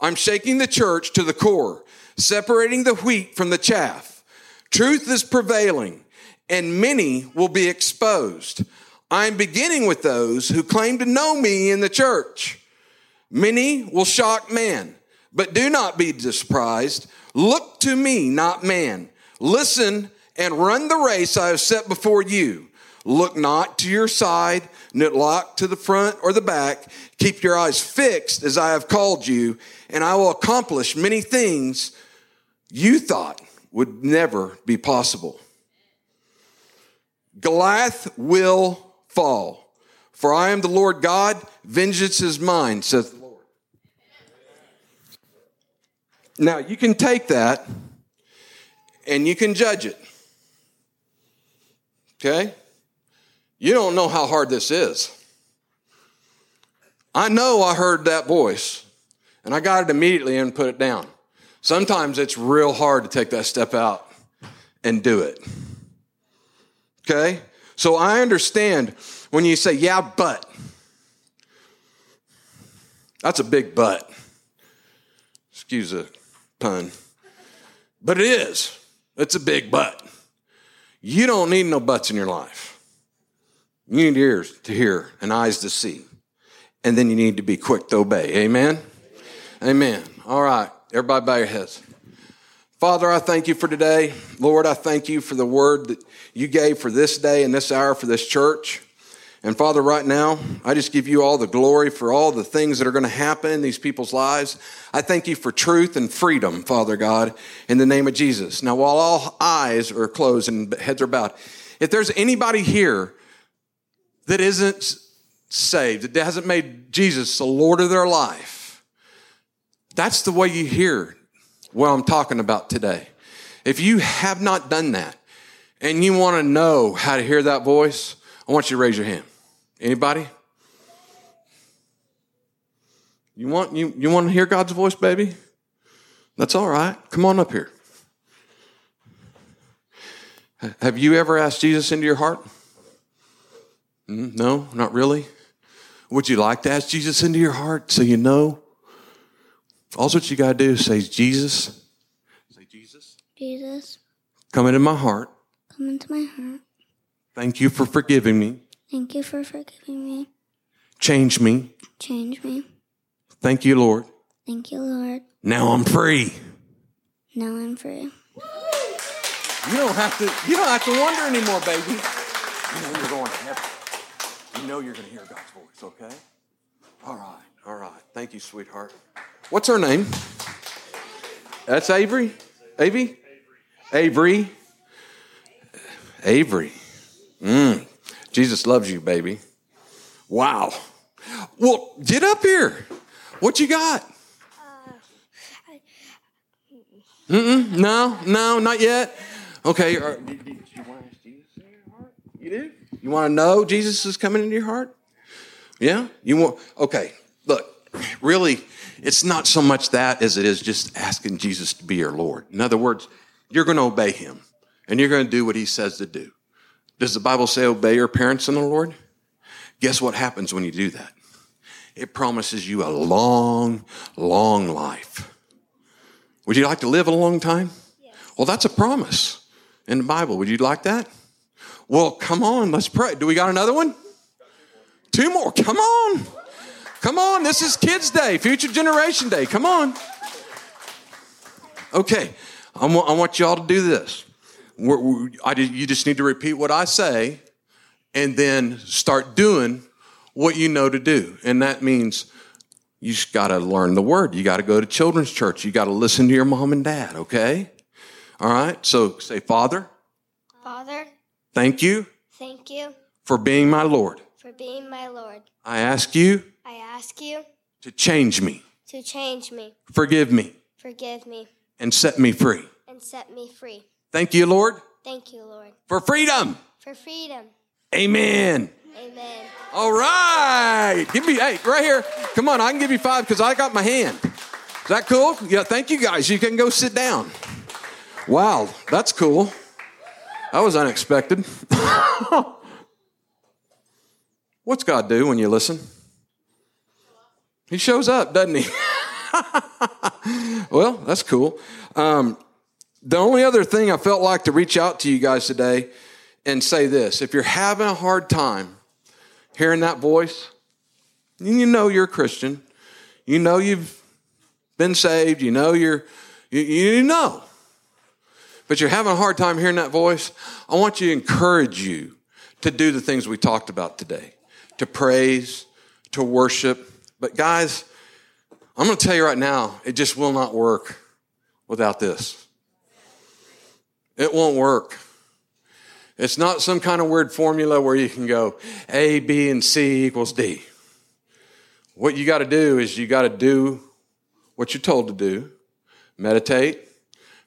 I'm shaking the church to the core, separating the wheat from the chaff. Truth is prevailing, and many will be exposed. I'm beginning with those who claim to know me in the church. Many will shock man, but do not be surprised. Look to me, not man. Listen and run the race I have set before you. Look not to your side, not lock to the front or the back. Keep your eyes fixed as I have called you, and I will accomplish many things you thought would never be possible. Goliath will fall. For I am the Lord God, vengeance is mine, says the Lord. Now, you can take that and you can judge it. Okay? You don't know how hard this is. I know I heard that voice and I got it immediately and put it down. Sometimes it's real hard to take that step out and do it. Okay? So I understand when you say, yeah, but. That's a big but. Excuse the pun. But it is. It's a big but. You don't need no buts in your life. You need ears to hear and eyes to see. And then you need to be quick to obey. Amen? Amen. All right. Everybody bow your heads. Father, I thank you for today. Lord, I thank you for the word that you gave for this day and this hour for this church. And Father, right now, I just give you all the glory for all the things that are going to happen in these people's lives. I thank you for truth and freedom, Father God, in the name of Jesus. Now, while all eyes are closed and heads are bowed, if there's anybody here that isn't saved, that hasn't made Jesus the Lord of their life, that's the way you hear what I'm talking about today. If you have not done that and you want to know how to hear that voice, I want you to raise your hand. Anybody? You want you, you want to hear God's voice, baby? That's all right. Come on up here. Have you ever asked Jesus into your heart? Mm, no, not really. Would you like to ask Jesus into your heart so you know? All what you got to do is say, Jesus. Say, Jesus. Jesus, Come into my heart. come into my heart. Thank you for forgiving me. Thank you for forgiving me. Change me. Change me. Thank you, Lord. Thank you, Lord. Now I'm free. Now I'm free. You don't have to. You don't have to wonder anymore, baby. You know you're going to heaven. You know you're going to hear God's voice. Okay. All right. All right. Thank you, sweetheart. What's her name? That's Avery. Avery. Avery. Avery. Mm. Jesus loves you, baby. Wow. Well, get up here. What you got? Mm-mm, no, no, not yet. Okay. Are, do, do you want to ask Jesus in your heart? You do? You want to know Jesus is coming into your heart? Yeah? You want, okay. Look, really, it's not so much that as it is just asking Jesus to be your Lord. In other words, you're going to obey him and you're going to do what he says to do. Does the Bible say obey your parents in the Lord? Guess what happens when you do that? It promises you a long, long life. Would you like to live a long time? Well, that's a promise in the Bible. Would you like that? Well, come on, let's pray. Do we got another one? Two more. Come on. Come on. This is Kids Day, Future Generation Day. Come on. Okay. I want, I want y'all to do this. We're, we I, you just need to repeat what I say and then start doing what you know to do. And that means you just got to learn the word. You got to go to children's church. You got to listen to your mom and dad, okay? All right? So say, Father, Father, thank you thank you for being my Lord. for being my Lord. I ask you I ask you to change me, to change me, forgive me, forgive me, and set me free. and set me free. Thank you, Lord, Thank you, Lord, for freedom. for freedom. Amen. Amen. All right. Give me, hey, right here. Come on, I can give you five because I got my hand. Is that cool? Yeah, thank you guys. You can go sit down. Wow, that's cool. That was unexpected. What's God do when you listen? He shows up, doesn't he? well, that's cool. Um, the only other thing I felt like to reach out to you guys today and say this if you're having a hard time hearing that voice, you know you're a Christian, you know you've been saved, you know you're, you, you know, but you're having a hard time hearing that voice, I want you to encourage you to do the things we talked about today to praise, to worship. But guys, I'm going to tell you right now, it just will not work without this. It won't work. It's not some kind of weird formula where you can go A, B, and C equals D. What you got to do is you got to do what you're told to do meditate,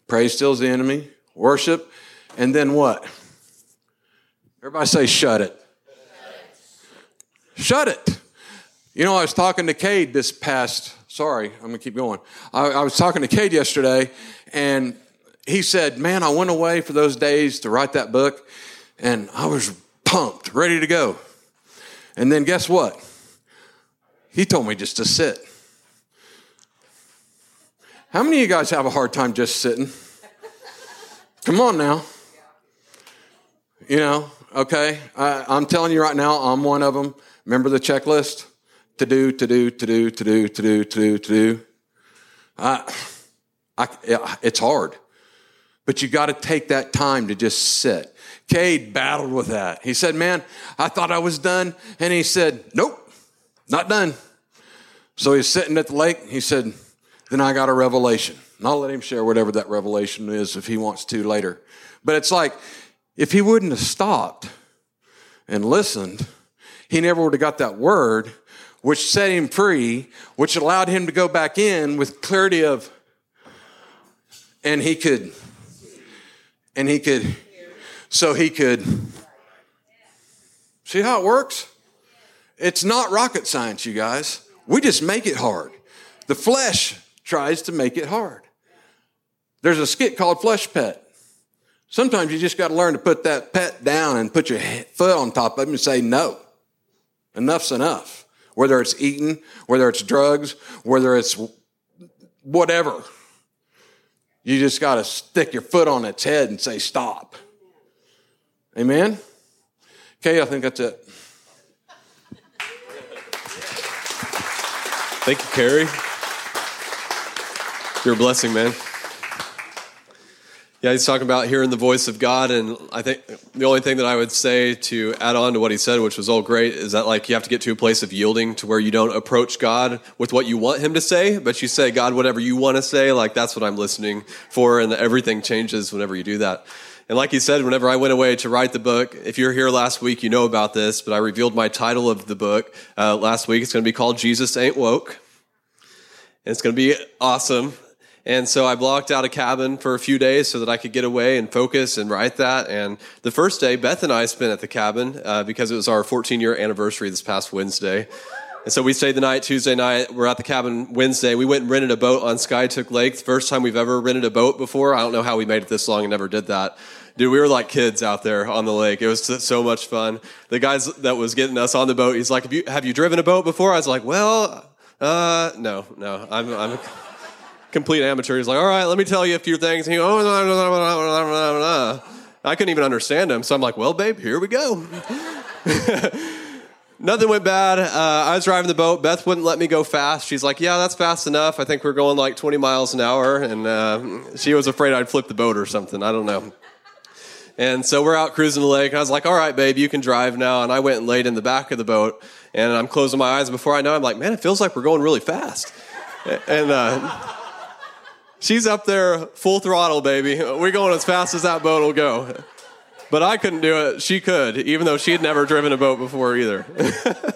praise stills the enemy, worship, and then what? Everybody say, shut it. Shut it. You know, I was talking to Cade this past, sorry, I'm going to keep going. I, I was talking to Cade yesterday, and he said, Man, I went away for those days to write that book, and I was pumped, ready to go. And then guess what? He told me just to sit. How many of you guys have a hard time just sitting? Come on now. You know, okay? I, I'm telling you right now, I'm one of them. Remember the checklist? To do, to do, to do, to do, to do, to do, to do. I, I, it's hard. but you got to take that time to just sit. Cade battled with that. He said, Man, I thought I was done. And he said, Nope, not done. So he's sitting at the lake. He said, Then I got a revelation. And I'll let him share whatever that revelation is if he wants to later. But it's like, if he wouldn't have stopped and listened, he never would have got that word, which set him free, which allowed him to go back in with clarity of, and he could, and he could, so he could, see how it works? It's not rocket science, you guys. We just make it hard. The flesh tries to make it hard. There's a skit called Flesh Pet. Sometimes you just got to learn to put that pet down and put your foot on top of him and say, no, enough's enough. Whether it's eating, whether it's drugs, whether it's whatever. You just got to stick your foot on its head and say, stop. Amen? Okay, I think that's it. Thank you, Carrie. You're a blessing, man. Yeah, he's talking about hearing the voice of God, and I think the only thing that I would say to add on to what he said, which was all great, is that like you have to get to a place of yielding to where you don't approach God with what you want him to say, but you say, God, whatever you want to say, like that's what I'm listening for, and everything changes whenever you do that. And like he said, whenever I went away to write the book, if you're here last week, you know about this, but I revealed my title of the book uh, last week. It's going to be called Jesus Ain't Woke. And it's going to be awesome. And so I blocked out a cabin for a few days so that I could get away and focus and write that. And the first day, Beth and I spent at the cabin uh, because it was our 14 year anniversary this past Wednesday. And so we stayed the night, Tuesday night. We're at the cabin Wednesday. We went and rented a boat on Skiatook Lake. First time we've ever rented a boat before. I don't know how we made it this long and never did that. Dude, we were like kids out there on the lake. It was so much fun. The guys that was getting us on the boat, he's like, have you, have you driven a boat before? I was like, well, uh, no, no. I'm, I'm complete amateur. He's like, all right, let me tell you a few things. And he, oh, blah, blah, blah, I couldn't even understand him. So I'm like, well, babe, here we go. Nothing went bad. Uh, I was driving the boat. Beth wouldn't let me go fast. She's like, "Yeah, that's fast enough. I think we're going like 20 miles an hour." And uh, she was afraid I'd flip the boat or something. I don't know. And so we're out cruising the lake. I was like, "All right, babe, you can drive now." And I went and laid in the back of the boat. And I'm closing my eyes. Before I know, I'm like, "Man, it feels like we're going really fast." And uh, she's up there full throttle, baby. We're going as fast as that boat will go. But I couldn't do it. She could, even though she had never driven a boat before either.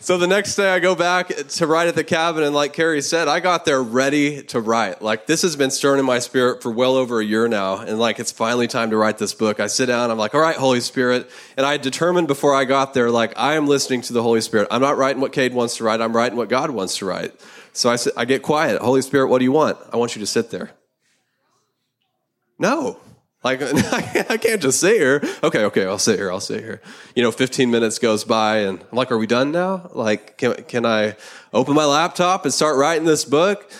so the next day I go back to write at the cabin, and like Carrie said, I got there ready to write. Like this has been stirring in my spirit for well over a year now, and like it's finally time to write this book. I sit down, I'm like, all right, Holy Spirit. And I determined before I got there, like, I am listening to the Holy Spirit. I'm not writing what Cade wants to write, I'm writing what God wants to write. So I, I get quiet. Holy Spirit, what do you want? I want you to sit there. No. Like, I can't just sit here. Okay, okay, I'll sit here, I'll sit here. You know, 15 minutes goes by and I'm like, are we done now? Like, can, can I open my laptop and start writing this book?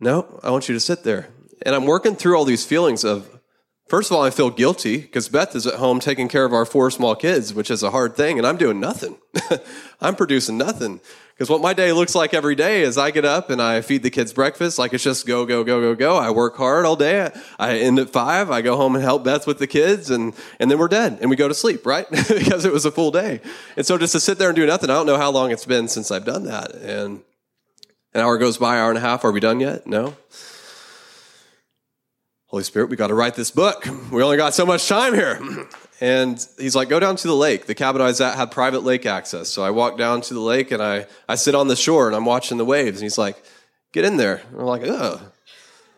No, I want you to sit there. And I'm working through all these feelings of, first of all, I feel guilty because Beth is at home taking care of our four small kids, which is a hard thing, and I'm doing nothing. I'm producing nothing. Because what my day looks like every day is I get up and I feed the kids breakfast. Like it's just go, go, go, go, go. I work hard all day. I end at five. I go home and help Beth with the kids and, and then we're dead and we go to sleep, right? because it was a full day. And so just to sit there and do nothing, I don't know how long it's been since I've done that. And an hour goes by, hour and a half. Are we done yet? No. Holy Spirit, we got to write this book. We only got so much time here. And he's like, go down to the lake. The cabin I was at had private lake access. So I walk down to the lake and I, I sit on the shore and I'm watching the waves. And he's like, get in there. And I'm like, ugh.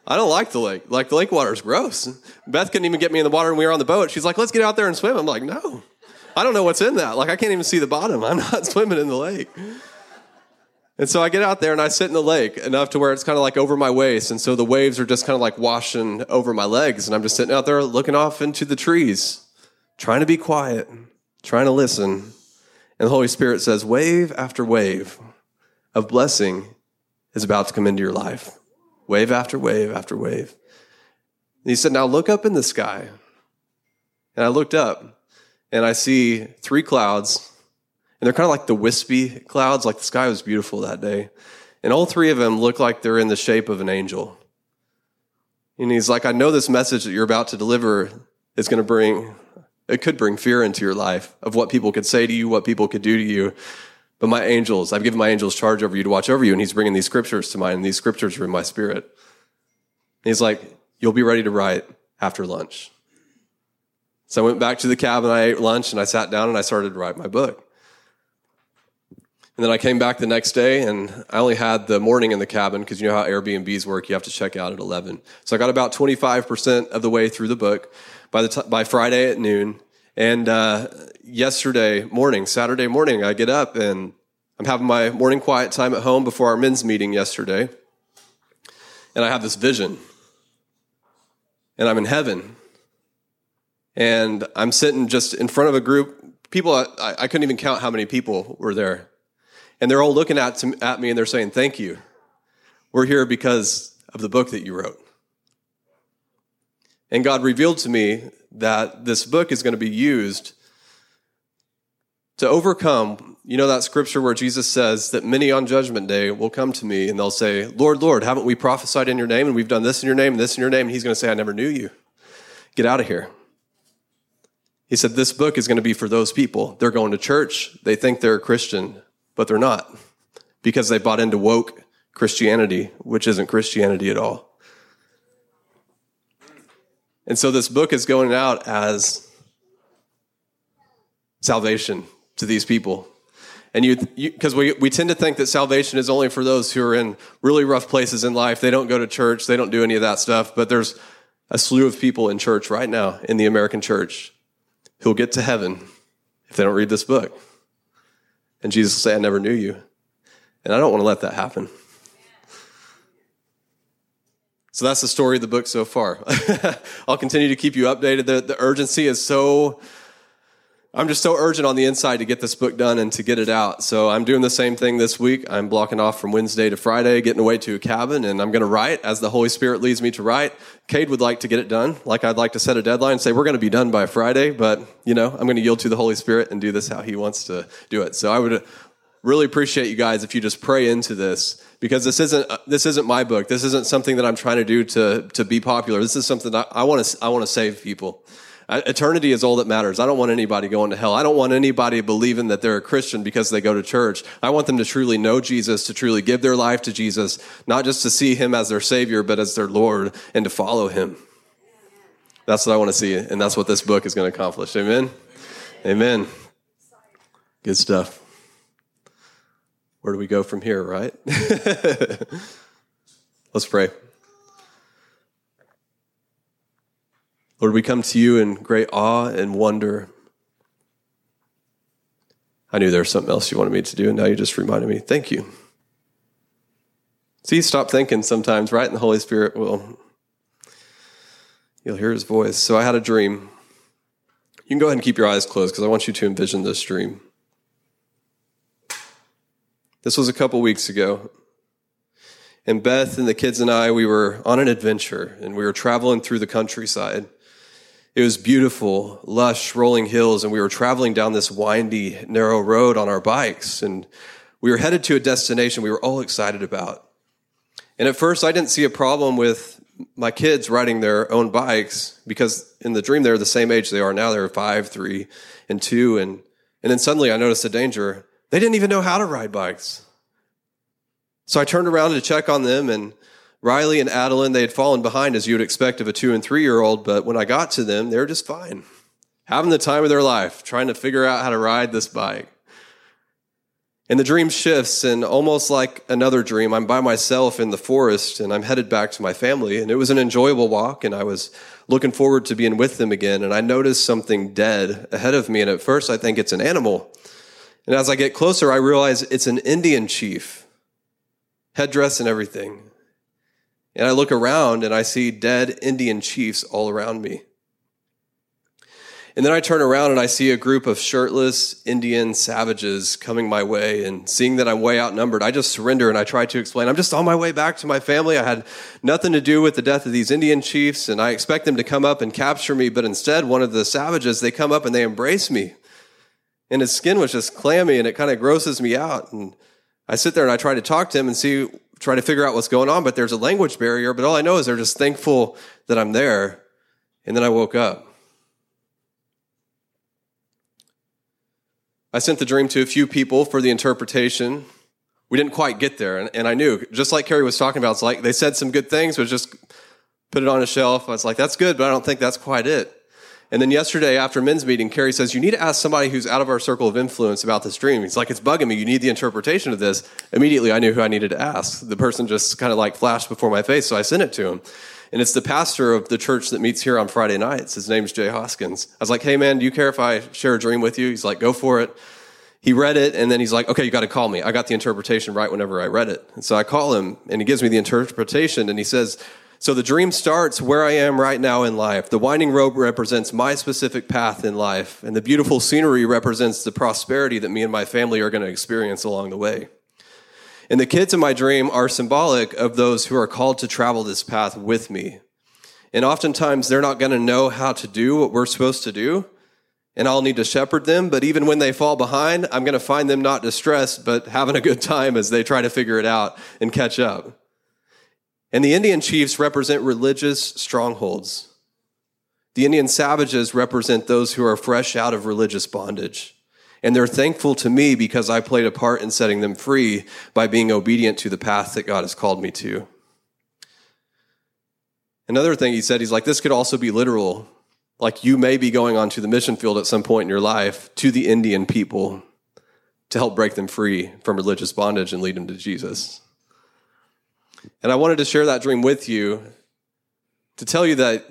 I don't like the lake. Like the lake water is gross. Beth couldn't even get me in the water when we were on the boat. She's like, let's get out there and swim. I'm like, no. I don't know what's in that. Like I can't even see the bottom. I'm not swimming in the lake. And so I get out there and I sit in the lake enough to where it's kind of like over my waist. And so the waves are just kind of like washing over my legs. And I'm just sitting out there looking off into the trees trying to be quiet, trying to listen. And the Holy Spirit says, wave after wave of blessing is about to come into your life. Wave after wave after wave. And he said, Now look up in the sky. And I looked up and I see three clouds. And they're kind of like the wispy clouds, like the sky was beautiful that day. And all three of them look like they're in the shape of an angel. And he's like, I know this message that you're about to deliver is going to bring, it could bring fear into your life of what people could say to you, what people could do to you. But my angels, I've given my angels charge over you to watch over you. And he's bringing these scriptures to mind, and these scriptures are in my spirit. And he's like, You'll be ready to write after lunch. So I went back to the cabin, I ate lunch, and I sat down and I started to write my book. And then I came back the next day and I only had the morning in the cabin because you know how Airbnbs work. You have to check out at 11. So I got about 25% of the way through the book by the t- by Friday at noon. And, uh, yesterday morning, Saturday morning, I get up and I'm having my morning quiet time at home before our men's meeting yesterday. And I have this vision and I'm in heaven and I'm sitting just in front of a group people. I, I couldn't even count how many people were there and they're all looking at, at me and they're saying, Thank you. We're here because of the book that you wrote. And God revealed to me that this book is going to be used to overcome, you know, that scripture where Jesus says that many on judgment day will come to me and they'll say, Lord, Lord, haven't we prophesied in your name and we've done this in your name and this in your name? And he's going to say, I never knew you. Get out of here. He said, This book is going to be for those people. They're going to church. They think they're a Christian but they're not because they bought into woke Christianity, which isn't Christianity at all. And so this book is going out as salvation to these people. And you, because we, we tend to think that salvation is only for those who are in really rough places in life. They don't go to church, they don't do any of that stuff. But there's a slew of people in church right now, in the American church, who'll get to heaven if they don't read this book. And Jesus will say, I never knew you. And I don't want to let that happen. So that's the story of the book so far. I'll continue to keep you updated. The, the urgency is so I'm just so urgent on the inside to get this book done and to get it out. So I'm doing the same thing this week. I'm blocking off from Wednesday to Friday, getting away to a cabin, and I'm going to write as the Holy Spirit leads me to write. Cade would like to get it done. Like I'd like to set a deadline and say we're going to be done by Friday, but you know, I'm going to yield to the Holy Spirit and do this how he wants to do it. So I would really appreciate you guys if you just pray into this because this isn't uh, this isn't my book. This isn't something that I'm trying to do to to be popular. This is something that I want to I want to save people. Uh, eternity is all that matters. I don't want anybody going to hell. I don't want anybody believing that they're a Christian because they go to church. I want them to truly know Jesus, to truly give their life to Jesus, not just to see him as their Savior, but as their Lord and to follow him. That's what I want to see, and that's what this book is going to accomplish. Amen? Amen. Good stuff. Where do we go from here, right? Let's pray. Lord, we come to you in great awe and wonder. I knew there was something else you wanted me to do, and now you just reminded me. Thank you. See, stop thinking sometimes, right? And the Holy Spirit will, you'll hear his voice. So I had a dream. You can go ahead and keep your eyes closed because I want you to envision this dream. This was a couple weeks ago. And Beth and the kids and I, we were on an adventure and we were traveling through the countryside. It was beautiful, lush, rolling hills, and we were traveling down this windy, narrow road on our bikes. And we were headed to a destination we were all excited about. And at first, I didn't see a problem with my kids riding their own bikes because in the dream, they're the same age they are now. They're five, three, and two. And, and then suddenly I noticed a danger. They didn't even know how to ride bikes. So I turned around to check on them, and Riley and Adeline, they had fallen behind as you would expect of a two and three year old, but when I got to them, they were just fine, having the time of their life, trying to figure out how to ride this bike. And the dream shifts, and almost like another dream, I'm by myself in the forest and I'm headed back to my family. And it was an enjoyable walk, and I was looking forward to being with them again. And I noticed something dead ahead of me. And at first, I think it's an animal. And as I get closer, I realize it's an Indian chief, headdress and everything. And I look around and I see dead Indian chiefs all around me. And then I turn around and I see a group of shirtless Indian savages coming my way. And seeing that I'm way outnumbered, I just surrender and I try to explain I'm just on my way back to my family. I had nothing to do with the death of these Indian chiefs, and I expect them to come up and capture me. But instead, one of the savages, they come up and they embrace me. And his skin was just clammy and it kind of grosses me out. And I sit there and I try to talk to him and see try to figure out what's going on, but there's a language barrier. But all I know is they're just thankful that I'm there. And then I woke up. I sent the dream to a few people for the interpretation. We didn't quite get there. And, and I knew, just like Carrie was talking about, it's like they said some good things, but just put it on a shelf. I was like, that's good, but I don't think that's quite it. And then yesterday after men's meeting, Carrie says, You need to ask somebody who's out of our circle of influence about this dream. He's like, It's bugging me. You need the interpretation of this. Immediately, I knew who I needed to ask. The person just kind of like flashed before my face, so I sent it to him. And it's the pastor of the church that meets here on Friday nights. His name's Jay Hoskins. I was like, Hey, man, do you care if I share a dream with you? He's like, Go for it. He read it, and then he's like, Okay, you got to call me. I got the interpretation right whenever I read it. And so I call him, and he gives me the interpretation, and he says, so the dream starts where I am right now in life. The winding road represents my specific path in life, and the beautiful scenery represents the prosperity that me and my family are going to experience along the way. And the kids in my dream are symbolic of those who are called to travel this path with me. And oftentimes they're not going to know how to do what we're supposed to do, and I'll need to shepherd them. But even when they fall behind, I'm going to find them not distressed, but having a good time as they try to figure it out and catch up. And the Indian chiefs represent religious strongholds. The Indian savages represent those who are fresh out of religious bondage. And they're thankful to me because I played a part in setting them free by being obedient to the path that God has called me to. Another thing he said, he's like, this could also be literal. Like you may be going onto the mission field at some point in your life to the Indian people to help break them free from religious bondage and lead them to Jesus. And I wanted to share that dream with you to tell you that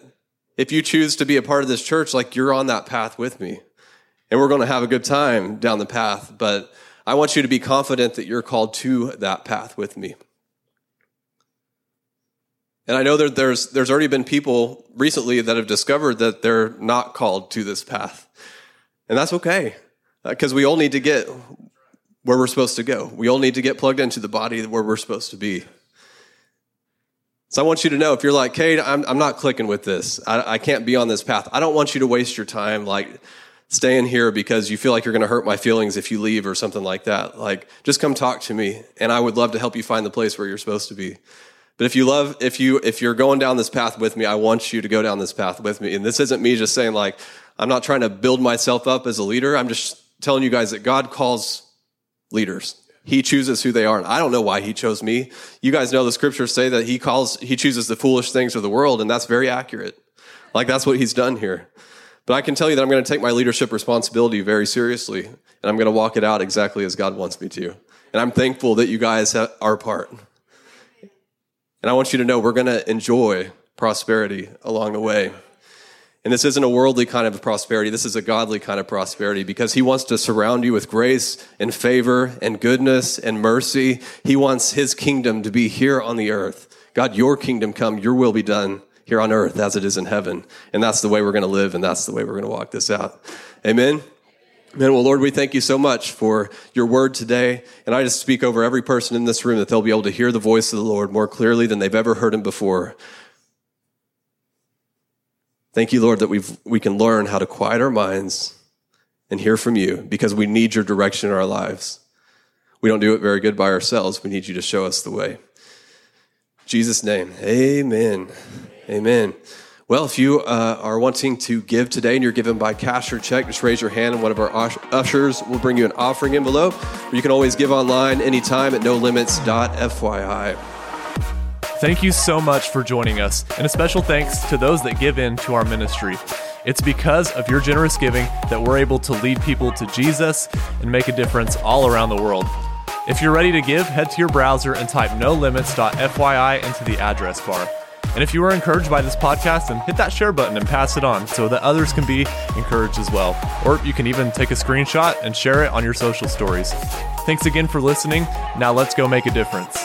if you choose to be a part of this church, like you're on that path with me. And we're going to have a good time down the path. But I want you to be confident that you're called to that path with me. And I know that there's, there's already been people recently that have discovered that they're not called to this path. And that's okay. Because uh, we all need to get where we're supposed to go. We all need to get plugged into the body where we're supposed to be. So I want you to know if you're like, Kate, I'm, I'm not clicking with this. I, I can't be on this path. I don't want you to waste your time like staying here because you feel like you're going to hurt my feelings if you leave or something like that. Like, just come talk to me and I would love to help you find the place where you're supposed to be. But if you love, if you, if you're going down this path with me, I want you to go down this path with me. And this isn't me just saying like, I'm not trying to build myself up as a leader. I'm just telling you guys that God calls leaders. He chooses who they are. And I don't know why he chose me. You guys know the scriptures say that he calls, he chooses the foolish things of the world, and that's very accurate. Like that's what he's done here. But I can tell you that I'm going to take my leadership responsibility very seriously, and I'm going to walk it out exactly as God wants me to. And I'm thankful that you guys are part. And I want you to know we're going to enjoy prosperity along the way. And this isn't a worldly kind of prosperity. This is a godly kind of prosperity because he wants to surround you with grace and favor and goodness and mercy. He wants his kingdom to be here on the earth. God, your kingdom come, your will be done here on earth as it is in heaven. And that's the way we're going to live and that's the way we're going to walk this out. Amen. Amen. Well, Lord, we thank you so much for your word today. And I just speak over every person in this room that they'll be able to hear the voice of the Lord more clearly than they've ever heard him before. Thank you, Lord, that we've, we can learn how to quiet our minds and hear from you because we need your direction in our lives. We don't do it very good by ourselves. We need you to show us the way. Jesus' name, amen. Amen. Well, if you uh, are wanting to give today and you're given by cash or check, just raise your hand and one of our ushers will bring you an offering envelope. Or you can always give online anytime at nolimits.fyi. Thank you so much for joining us, and a special thanks to those that give in to our ministry. It's because of your generous giving that we're able to lead people to Jesus and make a difference all around the world. If you're ready to give, head to your browser and type nolimits.fyi into the address bar. And if you were encouraged by this podcast, then hit that share button and pass it on so that others can be encouraged as well. Or you can even take a screenshot and share it on your social stories. Thanks again for listening. Now let's go make a difference.